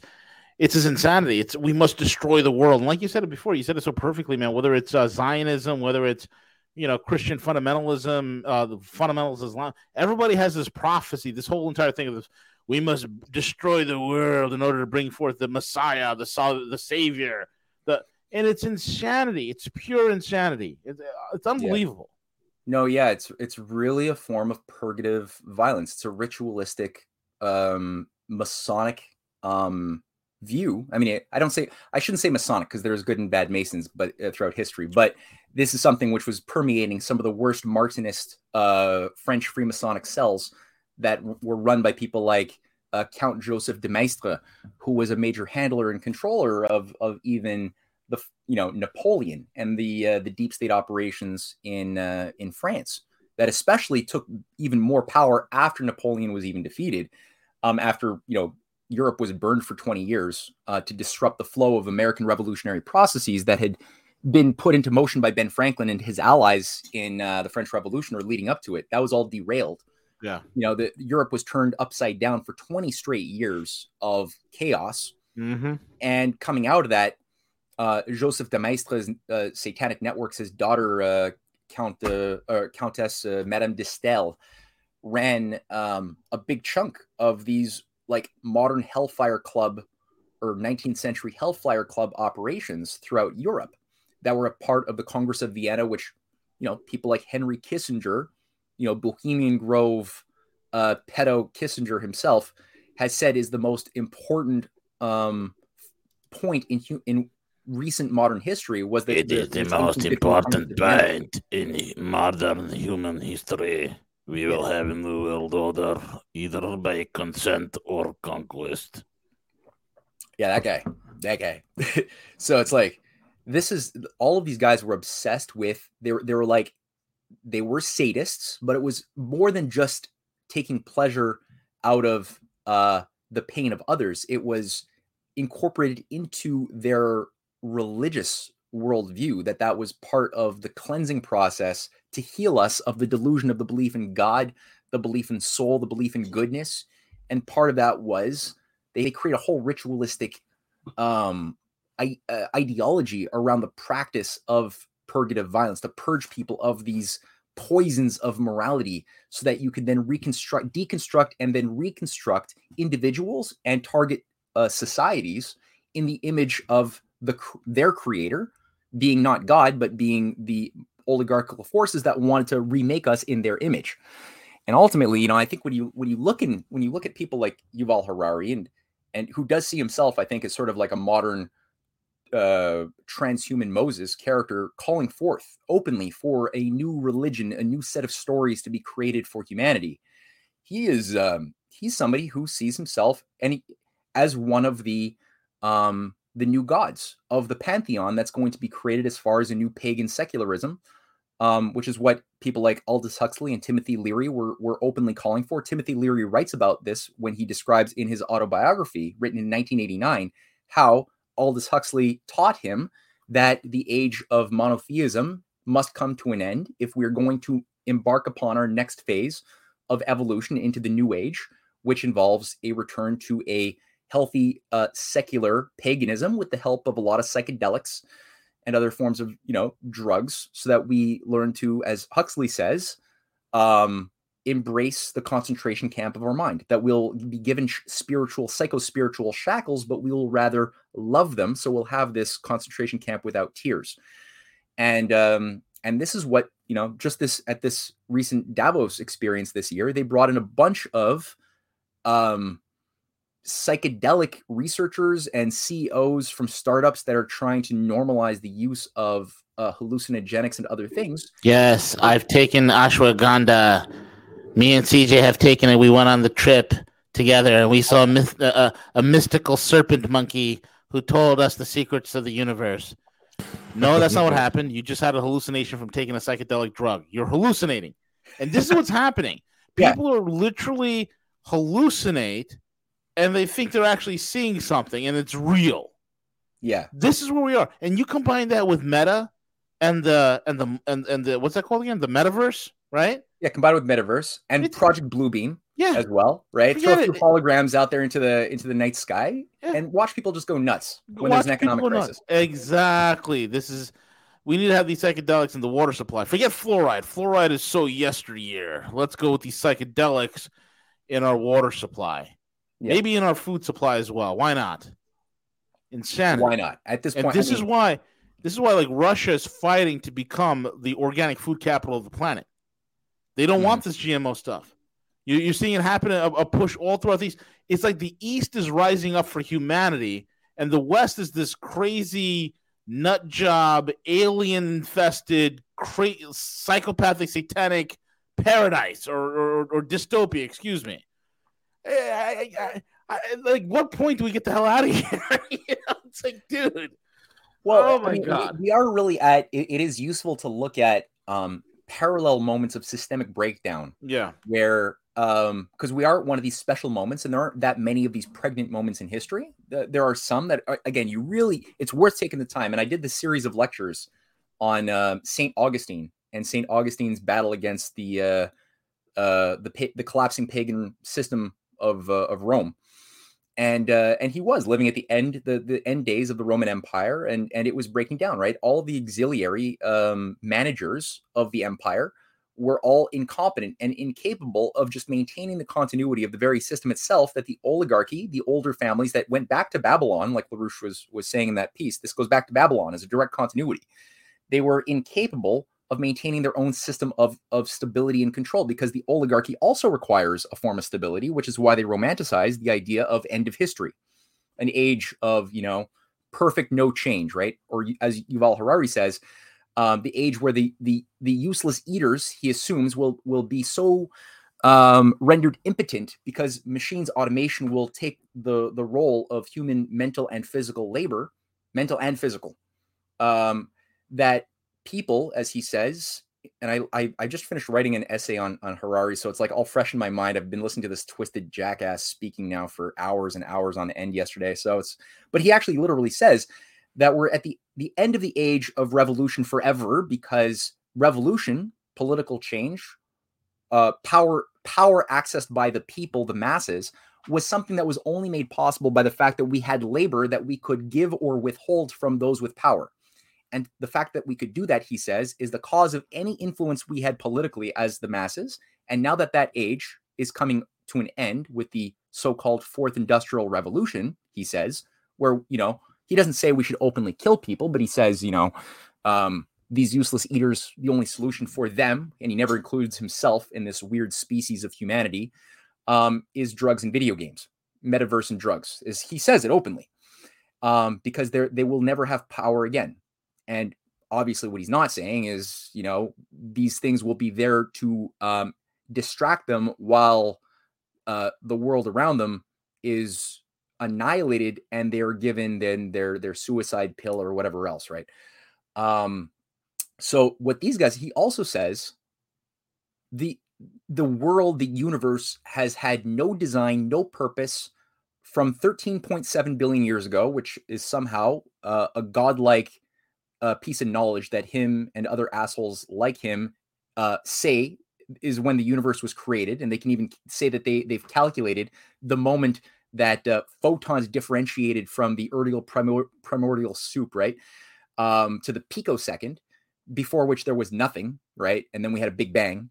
it's this insanity. It's we must destroy the world. And like you said it before, you said it so perfectly, man. Whether it's uh, Zionism, whether it's you know Christian fundamentalism, uh, the fundamentals of Islam. Everybody has this prophecy. This whole entire thing of this. We must destroy the world in order to bring forth the Messiah, the the Savior. The and it's insanity. It's pure insanity. It's, uh, it's unbelievable. Yeah. No, yeah, it's it's really a form of purgative violence. It's a ritualistic, um, Masonic um, view. I mean, I don't say I shouldn't say Masonic because there's good and bad Masons, but uh, throughout history. But this is something which was permeating some of the worst Martinist uh, French Freemasonic cells that w- were run by people like uh, Count Joseph de Maistre, who was a major handler and controller of of even the you know Napoleon and the uh, the deep state operations in uh, in France that especially took even more power after Napoleon was even defeated. Um, after you know Europe was burned for 20 years uh, to disrupt the flow of American revolutionary processes that had been put into motion by Ben Franklin and his allies in uh, the French Revolution or leading up to it. That was all derailed. Yeah, you know, the Europe was turned upside down for 20 straight years of chaos. Mm-hmm. And coming out of that, uh, Joseph de Maistre's uh, satanic networks, his daughter, uh, Count uh, Countess uh, Madame de Stael, ran um, a big chunk of these like modern Hellfire Club or 19th century Hellfire Club operations throughout Europe that were a part of the Congress of Vienna, which you know people like Henry Kissinger, you know Bohemian Grove uh, pedo Kissinger himself has said is the most important um, point in in recent modern history was that it is the most important point in modern human history. We will have a new world order either by consent or conquest. Yeah that guy. That guy. So it's like this is all of these guys were obsessed with they were they were like they were sadists but it was more than just taking pleasure out of uh the pain of others. It was incorporated into their religious worldview that that was part of the cleansing process to heal us of the delusion of the belief in God, the belief in soul, the belief in goodness. And part of that was they create a whole ritualistic um, I, uh, ideology around the practice of purgative violence to purge people of these poisons of morality so that you could then reconstruct, deconstruct, and then reconstruct individuals and target uh, societies in the image of the their creator being not God, but being the oligarchical forces that wanted to remake us in their image. And ultimately, you know, I think when you when you look in when you look at people like Yuval Harari and and who does see himself, I think, as sort of like a modern uh transhuman Moses character calling forth openly for a new religion, a new set of stories to be created for humanity. He is um he's somebody who sees himself and he, as one of the um the new gods of the pantheon that's going to be created as far as a new pagan secularism, um, which is what people like Aldous Huxley and Timothy Leary were, were openly calling for. Timothy Leary writes about this when he describes in his autobiography, written in 1989, how Aldous Huxley taught him that the age of monotheism must come to an end if we're going to embark upon our next phase of evolution into the new age, which involves a return to a healthy uh, secular paganism with the help of a lot of psychedelics and other forms of you know drugs so that we learn to as huxley says um, embrace the concentration camp of our mind that we'll be given spiritual psycho-spiritual shackles but we will rather love them so we'll have this concentration camp without tears. And um and this is what you know just this at this recent davos experience this year they brought in a bunch of um psychedelic researchers and CEOs from startups that are trying to normalize the use of uh, hallucinogenics and other things. Yes, I've taken ashwagandha. Me and CJ have taken it. We went on the trip together and we saw a, myth- a, a mystical serpent monkey who told us the secrets of the universe. No, that's not what happened. You just had a hallucination from taking a psychedelic drug. You're hallucinating. And this is what's happening. People yeah. are literally hallucinate and they think they're actually seeing something and it's real. Yeah. This is where we are. And you combine that with meta and the and the and, and the what's that called again? The metaverse, right? Yeah, combined with metaverse and it's, Project Bluebeam. Yeah. As well, right? Throw a few holograms out there into the into the night sky yeah. and watch people just go nuts when watch there's an economic crisis. Nuts. Exactly. This is we need to have these psychedelics in the water supply. Forget fluoride. Fluoride is so yesteryear. Let's go with these psychedelics in our water supply. Yeah. Maybe in our food supply as well. Why not? Insanity. Why not? At this point, and this I mean, is why this is why like Russia is fighting to become the organic food capital of the planet. They don't mm-hmm. want this GMO stuff. You, are seeing it happen a, a, push all throughout these. It's like the East is rising up for humanity, and the West is this crazy nut job, alien infested, cra- psychopathic, satanic paradise or, or, or dystopia. Excuse me. I, I, I, like, what point do we get the hell out of here? you know, it's like, dude. Well, oh my mean, god, we, we, are really at. It, it is useful to look at um, parallel moments of systemic breakdown. Yeah, where um because we are at one of these special moments and there aren't that many of these pregnant moments in history there are some that are, again you really it's worth taking the time and i did this series of lectures on uh, saint augustine and saint augustine's battle against the uh uh the the collapsing pagan system of uh, of Rome, and uh, and he was living at the end the the end days of the Roman Empire, and and it was breaking down. Right, all the auxiliary um, managers of the empire were all incompetent and incapable of just maintaining the continuity of the very system itself that the oligarchy, the older families that went back to Babylon, like LaRouche was was saying in that piece, this goes back to Babylon as a direct continuity. They were incapable of maintaining their own system of, of stability and control because the oligarchy also requires a form of stability, which is why they romanticize the idea of end of history, an age of, you know, perfect no change, right? Or as Yuval Harari says, um, the age where the the the useless eaters he assumes will will be so um, rendered impotent because machines automation will take the the role of human mental and physical labor, mental and physical, um, that people, as he says, and I, I, I just finished writing an essay on on Harari, so it's like all fresh in my mind. I've been listening to this twisted jackass speaking now for hours and hours on end yesterday. So it's, but he actually literally says that we're at the the end of the age of revolution forever because revolution, political change, uh, power power accessed by the people, the masses, was something that was only made possible by the fact that we had labor that we could give or withhold from those with power. And the fact that we could do that, he says, is the cause of any influence we had politically as the masses. And now that that age is coming to an end with the so called fourth industrial revolution, he says, where, you know, he doesn't say we should openly kill people, but he says, you know, um, these useless eaters, the only solution for them, and he never includes himself in this weird species of humanity, um, is drugs and video games, metaverse and drugs. Is he says it openly, um, because they they will never have power again. And obviously, what he's not saying is, you know, these things will be there to um, distract them while uh, the world around them is annihilated and they are given then their their suicide pill or whatever else, right? Um, so what these guys, he also says the the world, the universe has had no design, no purpose from 13.7 billion years ago, which is somehow uh, a godlike uh, piece of knowledge that him and other assholes like him uh, say is when the universe was created, and they can even say that they they've calculated the moment that uh, photons differentiated from the earlier primor- primordial soup, right, um, to the picosecond, before which there was nothing, right, and then we had a big bang,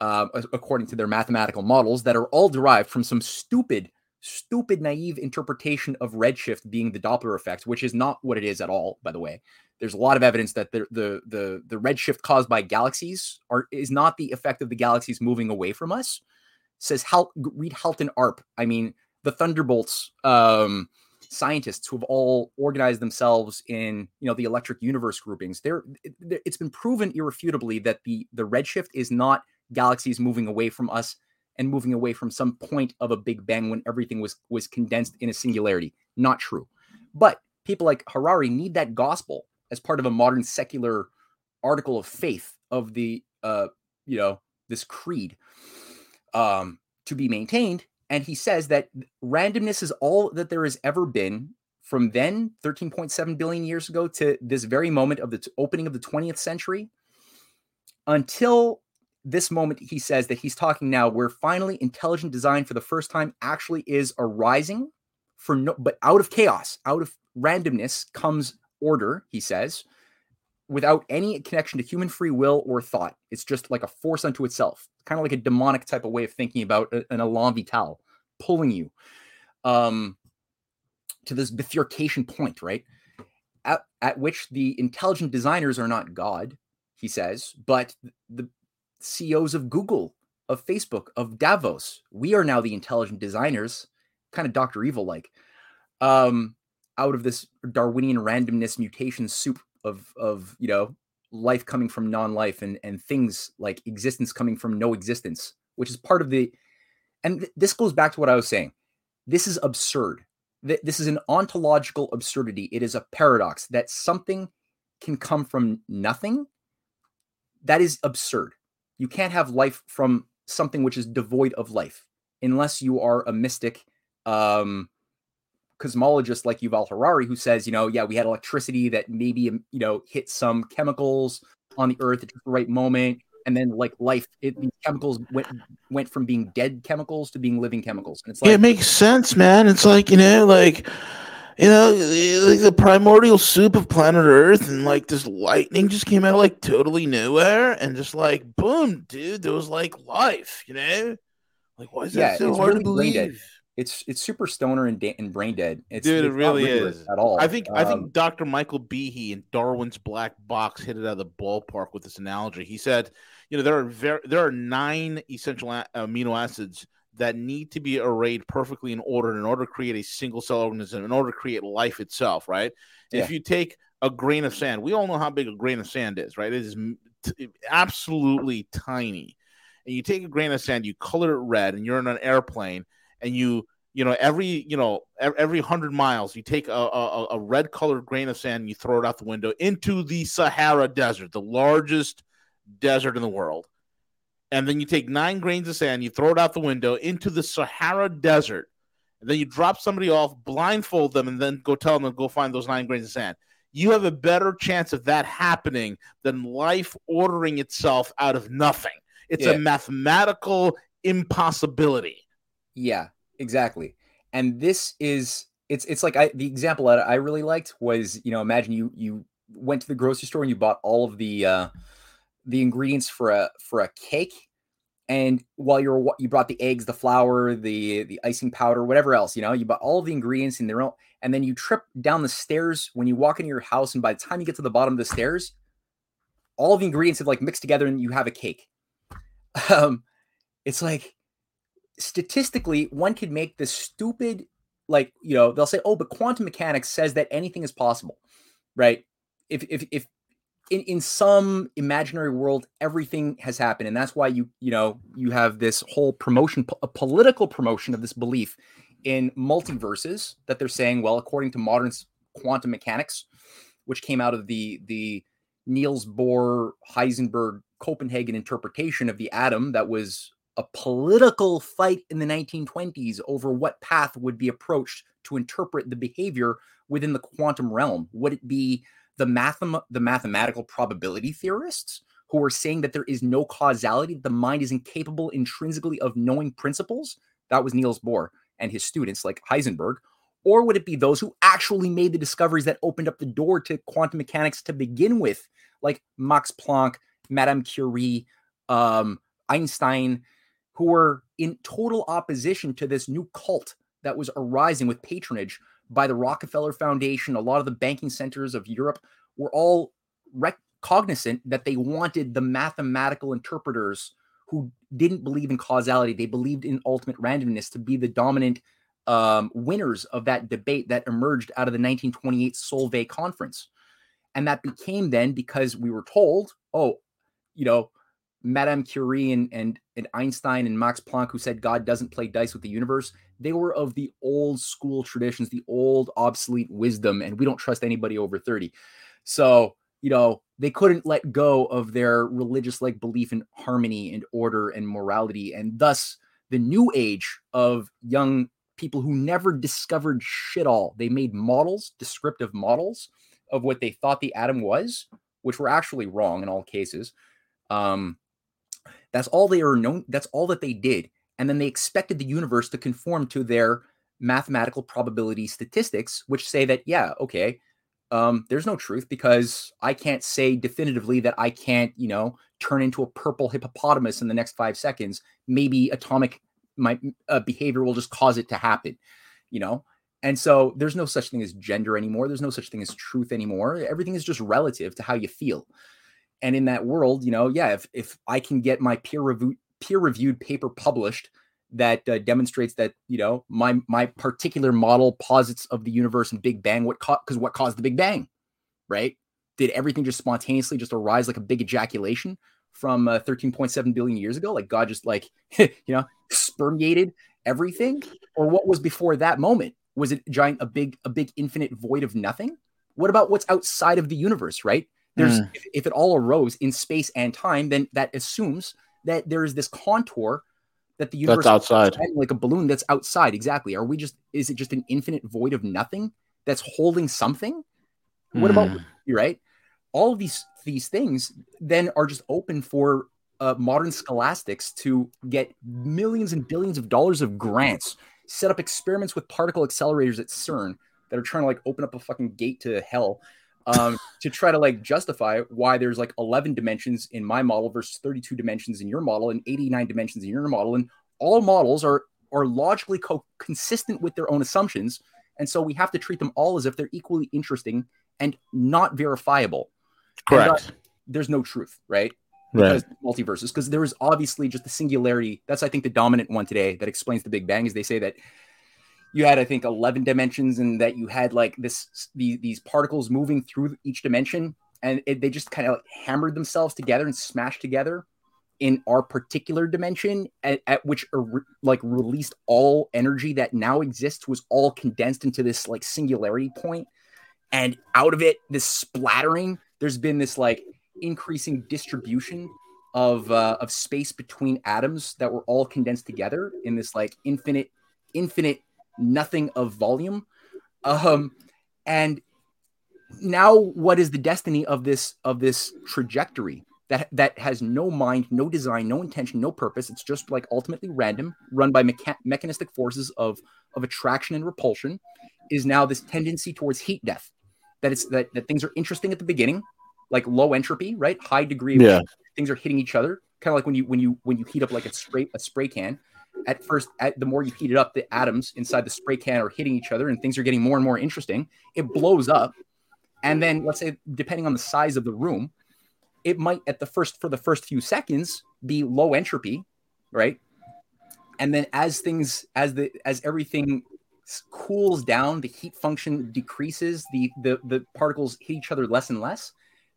uh, according to their mathematical models that are all derived from some stupid, stupid, naive interpretation of redshift being the Doppler effect, which is not what it is at all, by the way there's a lot of evidence that the the the, the redshift caused by galaxies are is not the effect of the galaxies moving away from us. Says Hal, read Halton Arp. I mean, the Thunderbolts um, scientists who have all organized themselves in you know the electric universe groupings. There, it, it's been proven irrefutably that the the redshift is not galaxies moving away from us and moving away from some point of a big bang when everything was was condensed in a singularity. Not true. But people like Harari need that gospel as part of a modern secular article of faith of the uh you know this creed um to be maintained and he says that randomness is all that there has ever been from then 13.7 billion years ago to this very moment of the t- opening of the 20th century until this moment he says that he's talking now where finally intelligent design for the first time actually is arising for no but out of chaos out of randomness comes order, he says, without any connection to human free will or thought. It's just like a force unto itself, kind of like a demonic type of way of thinking about an elan vital pulling you um, to this bifurcation point, right? At, at which the intelligent designers are not God, he says, but the CEOs of Google, of Facebook, of Davos. We are now the intelligent designers, kind of Dr. Evil like. Um, out of this Darwinian randomness mutation soup of of you know life coming from non-life and and things like existence coming from no existence, which is part of the and th- this goes back to what I was saying. This is absurd. Th- this is an ontological absurdity. It is a paradox that something can come from nothing. That is absurd. You can't have life from something which is devoid of life unless you are a mystic um cosmologist like Yuval Harari who says, you know, yeah, we had electricity that maybe um, you know hit some chemicals on the earth at the right moment, and then like life, it, these chemicals went went from being dead chemicals to being living chemicals, and it's like it makes sense, man. It's like you know, like you know, like the primordial soup of planet Earth, and like this lightning just came out like totally nowhere, and just like boom, dude, there was like life, you know. Like, why is yeah, that so hard really to believe? it's it's super stoner and, da- and brain dead. It's, Dude, it it's not really is at all. I think I Um, think Dr. Michael Behe in Darwin's Black Box hit it out of the ballpark with this analogy. He said, you know, there are ver- there are nine essential a- amino acids that need to be arrayed perfectly in order in order to create a single cell organism, in order to create life itself, right? If you take a grain of sand, we all know how big a grain of sand is, right? It is t- absolutely tiny. And you take a grain of sand, you color it red, and you're in an airplane, and you you know every you know every hundred miles you take a, a, a red colored grain of sand and you throw it out the window into the sahara desert the largest desert in the world and then you take nine grains of sand you throw it out the window into the sahara desert and then you drop somebody off blindfold them and then go tell them to go find those nine grains of sand you have a better chance of that happening than life ordering itself out of nothing it's Yeah. a mathematical impossibility Yeah, exactly. And this is it's it's like I the example that I really liked was you know imagine you you went to the grocery store and you bought all of the uh the ingredients for a for a cake and while you're you brought the eggs the flour the the icing powder whatever else you know you bought all the ingredients in their own and then you trip down the stairs when you walk into your house and by the time you get to the bottom of the stairs all of the ingredients have like mixed together and you have a cake. Um it's like statistically one could make this stupid like you know they'll say oh but quantum mechanics says that anything is possible right? If if if in, in some imaginary world everything has happened and that's why you you know you have this whole promotion a political promotion of this belief in multiverses that they're saying, well, according to modern quantum mechanics, which came out of the the Niels Bohr Heisenberg Copenhagen interpretation of the atom that was a political fight in the 1920s over what path would be approached to interpret the behavior within the quantum realm. Would it be the mathem- the mathematical probability theorists who are saying that there is no causality, the mind is incapable intrinsically of knowing principles? That was Niels Bohr and his students like Heisenberg. Or would it be those who actually made the discoveries that opened up the door to quantum mechanics to begin with, like Max Planck, Madame Curie, um, Einstein, who were in total opposition to this new cult that was arising with patronage by the Rockefeller Foundation. A lot of the banking centers of Europe were all rec- cognizant that they wanted the mathematical interpreters who didn't believe in causality. They believed in ultimate randomness to be the dominant um, winners of that debate that emerged out of the 1928 Solvay conference. And that became then because we were told, oh, you know, Madame Curie and, and, and Einstein and Max Planck, who said God doesn't play dice with the universe, they were of the old school traditions, the old obsolete wisdom, and we don't trust anybody over 30. So, you know, they couldn't let go of their religious like belief in harmony and order and morality. And thus, the new age of young people who never discovered shit all, they made models, descriptive models of what they thought the atom was, which were actually wrong in all cases. Um, that's all they are known. That's all that they did. And then they expected the universe to conform to their mathematical probability statistics, which say that, yeah, okay, um, there's no truth because I can't say definitively that I can't, you know, turn into a purple hippopotamus in the next five seconds. Maybe atomic my uh, behavior will just cause it to happen, you know. And so there's no such thing as gender anymore. There's no such thing as truth anymore. Everything is just relative to how you feel and in that world you know yeah if if i can get my peer review peer reviewed paper published that uh, demonstrates that you know my my particular model posits of the universe and big bang what because co- what caused the big bang right? Did everything just spontaneously just arise like a big ejaculation from uh, 13.7 billion years ago? Like god just like you know spermiated everything? Or what was before that moment? Was it giant a big a big infinite void of nothing? What about what's outside of the universe right there's mm. if, if, it all arose in space and time, then that assumes that there is this contour that the universe that's outside, like a balloon that's outside. Exactly. Are we just? Is it just an infinite void of nothing that's holding something? Mm. What about hmm. you? Right. All of these these things then are just open for uh, modern scholastics to get millions and billions of dollars of grants, set up experiments with particle accelerators at CERN that are trying to like open up a fucking gate to hell um, to try to like justify why there's like 11 dimensions in my model versus 32 dimensions in your model and 89 dimensions in your model and all models are are logically co- consistent with their own assumptions and so we have to treat them all as if they're equally interesting and not verifiable. Correct. there's no truth right? Because right. multiverses because there is obviously just the singularity that's i think the dominant one today that explains the big bang is they say that you had i think 11 dimensions and that you had like this the, these particles moving through each dimension. And it, they just kind of like hammered themselves together and smashed together in our particular dimension at, at which are like released all energy that now exists was all condensed into this like singularity point. And out of it this splattering there's been this like increasing distribution of uh, of space between atoms that were all condensed together in this like infinite infinite nothing of volume. Um, and now what is the destiny of this of this trajectory that that has no mind, no design, no intention, no purpose? It's just like ultimately random, run by mecha- mechanistic forces of of attraction and repulsion. Is now this tendency towards heat death. That it's that, that things are interesting at the beginning, like low entropy, right? High degree yeah. things are hitting each other, kind of like when you when you when you heat up like a spray a spray can at first, at, the more you heat it up, the atoms inside the spray can are hitting each other and things are getting more and more interesting. It blows up. And then, let's say, depending on the size of the room, it might at the first, for the first few seconds, be low entropy, right? And then as things, as the, as everything cools down, the heat function decreases, the, the, the particles hit each other less and less.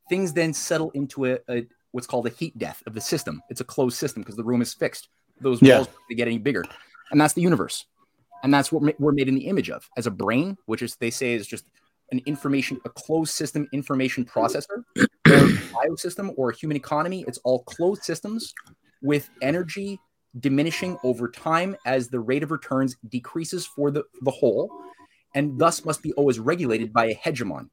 Things then settle into a, a what's called a heat death of the system. It's a closed system because the room is fixed those walls to get any bigger. And that's the universe. and that's what we're made in the image of as a brain, which is they say is just an information, a closed system information processor, or a biosystem, or human economy. It's all closed systems with energy diminishing over time as the rate of returns decreases for the, the whole, and thus must be always regulated by a hegemon,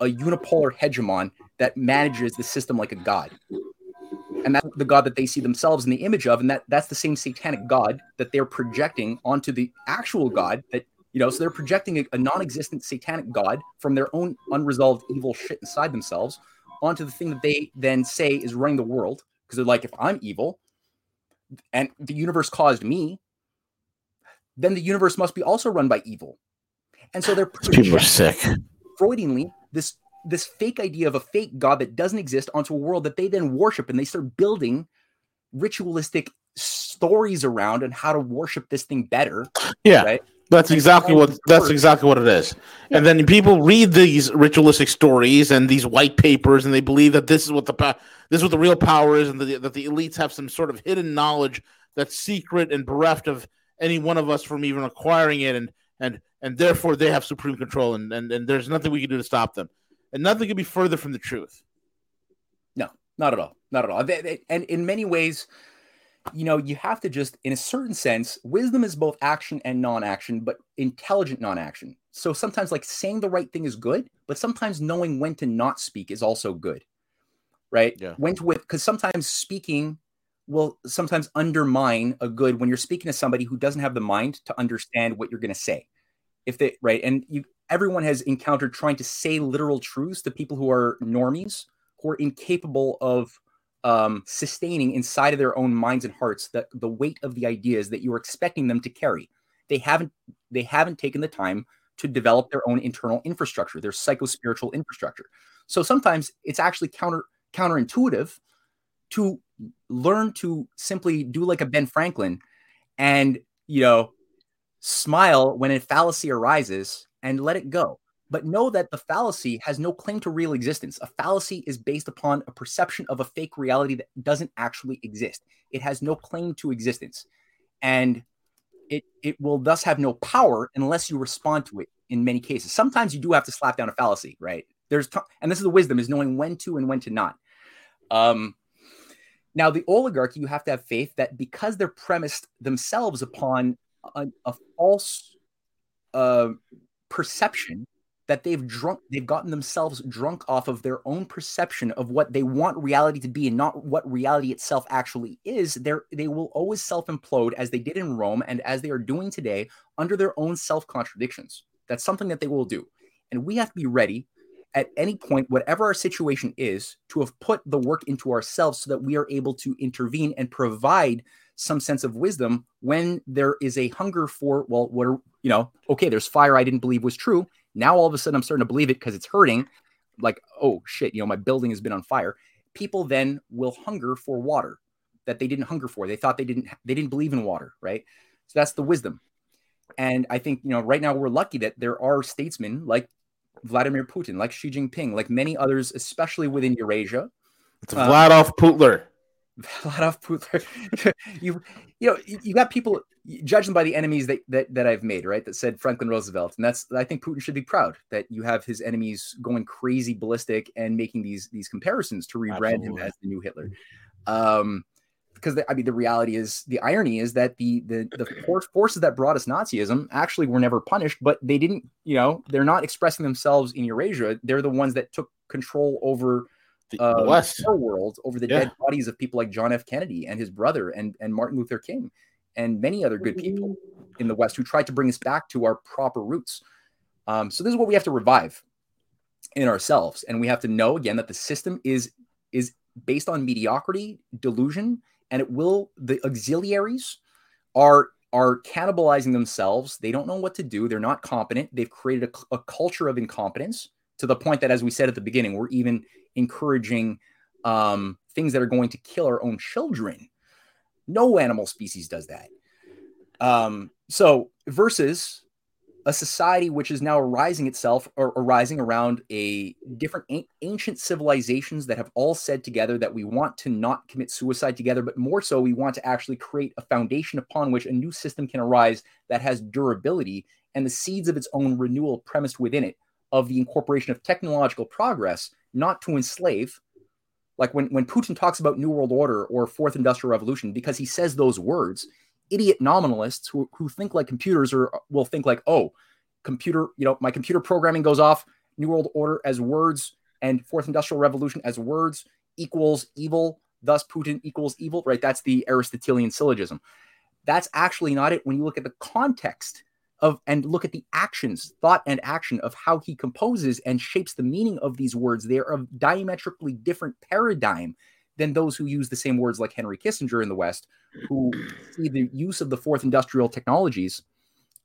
a unipolar hegemon that manages the system like a god and that's the god that they see themselves in the image of and that that's the same satanic god that they're projecting onto the actual god that you know so they're projecting a, a non-existent satanic god from their own unresolved evil shit inside themselves onto the thing that they then say is running the world because they're like if i'm evil and the universe caused me then the universe must be also run by evil. And so they're people are sick. Freudianly this this fake idea of a fake god that doesn't exist onto a world that they then worship and they start building ritualistic stories around and how to worship this thing better. Yeah. Right? That's exactly what that's exactly what it is. Yeah. And then people read these ritualistic stories and these white papers and they believe that this is what the this is what the real power is and the, that the elites have some sort of hidden knowledge that's secret and bereft of any one of us from even acquiring it and and and therefore they have supreme control and and, and there's nothing we can do to stop them and nothing could be further from the truth. No, not at all. Not at all. And in many ways, you know, you have to just, in a certain sense, wisdom is both action and non action, but intelligent non action. So sometimes, like saying the right thing is good, but sometimes knowing when to not speak is also good, right? Yeah. When to, with because sometimes speaking will sometimes undermine a good when you're speaking to somebody who doesn't have the mind to understand what you're going to say. If they, right. And you, everyone has encountered trying to say literal truths to people who are normies, who are incapable of um, sustaining inside of their own minds and hearts the, the weight of the ideas that you're expecting them to carry. They haven't they haven't taken the time to develop their own internal infrastructure, their psycho-spiritual infrastructure. So sometimes it's actually counter counterintuitive to learn to simply do like a Ben Franklin and you know smile when a fallacy arises and let it go. But know that the fallacy has no claim to real existence. A fallacy is based upon a perception of a fake reality that doesn't actually exist. It has no claim to existence. And it, it will thus have no power unless you respond to it in many cases. Sometimes you do have to slap down a fallacy, right? There's t- and this is the wisdom is knowing when to and when to not. Um, now, the oligarchy, you have to have faith that because they're premised themselves upon a, a false uh, perception that they've drunk they've gotten themselves drunk off of their own perception of what they want reality to be and not what reality itself actually is they they will always self implode as they did in Rome and as they are doing today under their own self contradictions that's something that they will do. And we have to be ready at any point whatever our situation is to have put the work into ourselves so that we are able to intervene and provide some sense of wisdom when there is a hunger for well what are you know okay there's fire i didn't believe was true. Now all of a sudden i'm starting to believe it because it's hurting. Like oh shit you know my building has been on fire. People then will hunger for water that they didn't hunger for. They thought they didn't they didn't believe in water right? So that's the wisdom. And i think you know right now we're lucky that there are statesmen like vladimir putin like xi jinping like many others especially within eurasia. It's uh, Vladolf Putler. Vladolf Putler. you you know you got people judging by the enemies that, that that I've made, right? That said Franklin Roosevelt, and that's I think Putin should be proud that you have his enemies going crazy ballistic and making these these comparisons to rebrand Absolutely. him as the new Hitler. Um, because the, I mean the reality is the irony is that the the the forces that brought us Nazism actually were never punished, but they didn't. You know, they're not expressing themselves in Eurasia. They're the ones that took control over the uh, West world over the yeah. dead bodies of people like John F. Kennedy and his brother and and Martin Luther King and many other good people in the West who tried to bring us back to our proper roots. Um, so this is what we have to revive in ourselves, and we have to know again that the system is is based on mediocrity, delusion, and it will the auxiliaries are are cannibalizing themselves. They don't know what to do. They're not competent. They've created a, a culture of incompetence to the point that, as we said at the beginning, we're even encouraging um, things that are going to kill our own children. No animal species does that. Um, so versus a society which is now arising itself or arising around a different a- ancient civilizations that have all said together that we want to not commit suicide together, but more so, we want to actually create a foundation upon which a new system can arise that has durability and the seeds of its own renewal premised within it of the incorporation of technological progress, not to enslave. Like when, when Putin talks about New World Order or Fourth Industrial Revolution, because he says those words, idiot nominalists who, who think like computers or will think like, oh, computer, you know, my computer programming goes off, New World Order as words and Fourth Industrial Revolution as words equals evil, thus Putin equals evil, right? That's the Aristotelian syllogism. That's actually not it when you look at the context of and look at the actions, thought and action of how he composes and shapes the meaning of these words. They're of diametrically different paradigm than those who use the same words like Henry Kissinger in the West, who see the use of the fourth industrial technologies,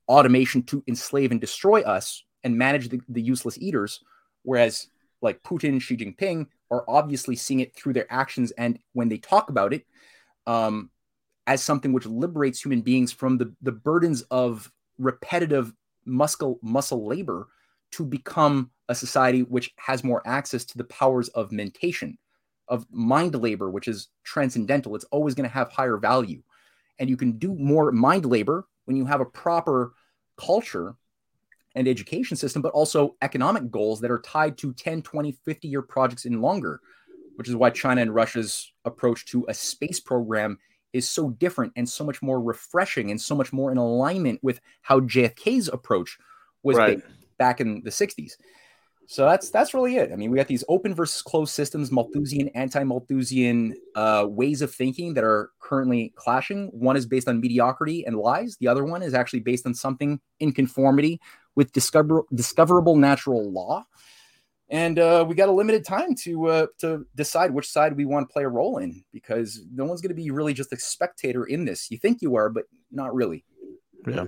automation to enslave and destroy us and manage the, the useless eaters, whereas like Putin, Xi Jinping are obviously seeing it through their actions and when they talk about it um, as something which liberates human beings from the, the burdens of repetitive muscle muscle labor to become a society which has more access to the powers of mentation of mind labor, which is transcendental. It's always going to have higher value. And you can do more mind labor when you have a proper culture and education system, but also economic goals that are tied to 10, 20, 50 year projects and longer, which is why China and Russia's approach to a space program is so different and so much more refreshing and so much more in alignment with how JFK's approach was Right. back in the 60s. So that's that's really it. I mean, we got these open versus closed systems, Malthusian, anti-Malthusian uh, ways of thinking that are currently clashing. One is based on mediocrity and lies. The other one is actually based on something in conformity with discover discoverable natural law. And uh, we got a limited time to uh, to decide which side we want to play a role in because no one's going to be really just a spectator in this. You think you are, but not really. Yeah.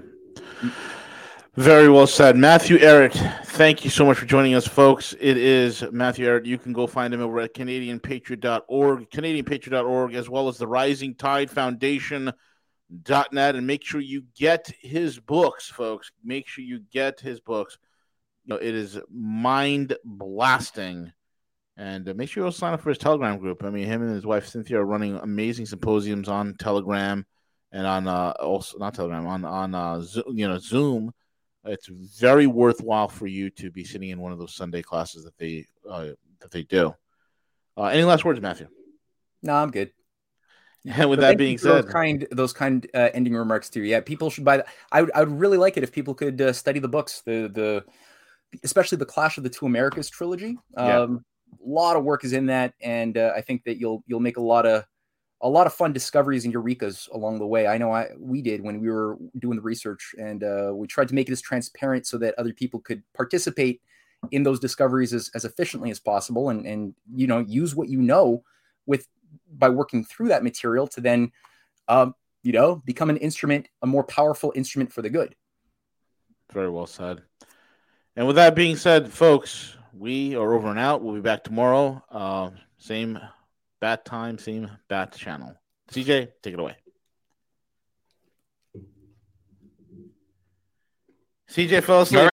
Very well said. Matthew Ehret, thank you so much for joining us, folks. It is Matthew Ehret. You can go find him over at CanadianPatriot.org, CanadianPatriot.org, as well as the Rising Tide Foundation. Dot net And make sure you get his books, folks. Make sure you get his books. Know, it is mind blasting. And uh, make sure you sign up for his Telegram group. I mean, him and his wife Cynthia are running amazing symposiums on Telegram and on uh, also not Telegram on on uh, Zo- you know Zoom. It's very worthwhile for you to be sitting in one of those Sunday classes that they uh, that they do. Uh, any last words, Matthew? No, I'm good. And with But that being for those said, kind those kind uh, ending remarks too. Yeah, people should buy. The, I would I would really like it if people could uh, study the books, the the especially the Clash of the Two Americas trilogy. Yeah. Um, A lot of work is in that, and uh, I think that you'll you'll make a lot of a lot of fun discoveries and eurekas along the way. I know I we did when we were doing the research, and uh, we tried to make it as transparent so that other people could participate in those discoveries as, as efficiently as possible, and and you know use what you know with by working through that material to then um, you know become an instrument, a more powerful instrument for the good. very well said. And with that being said, folks, we are over and out. We'll be back tomorrow. Uh, same bat time, same bat channel. CJ, take it away. CJ fell asleep.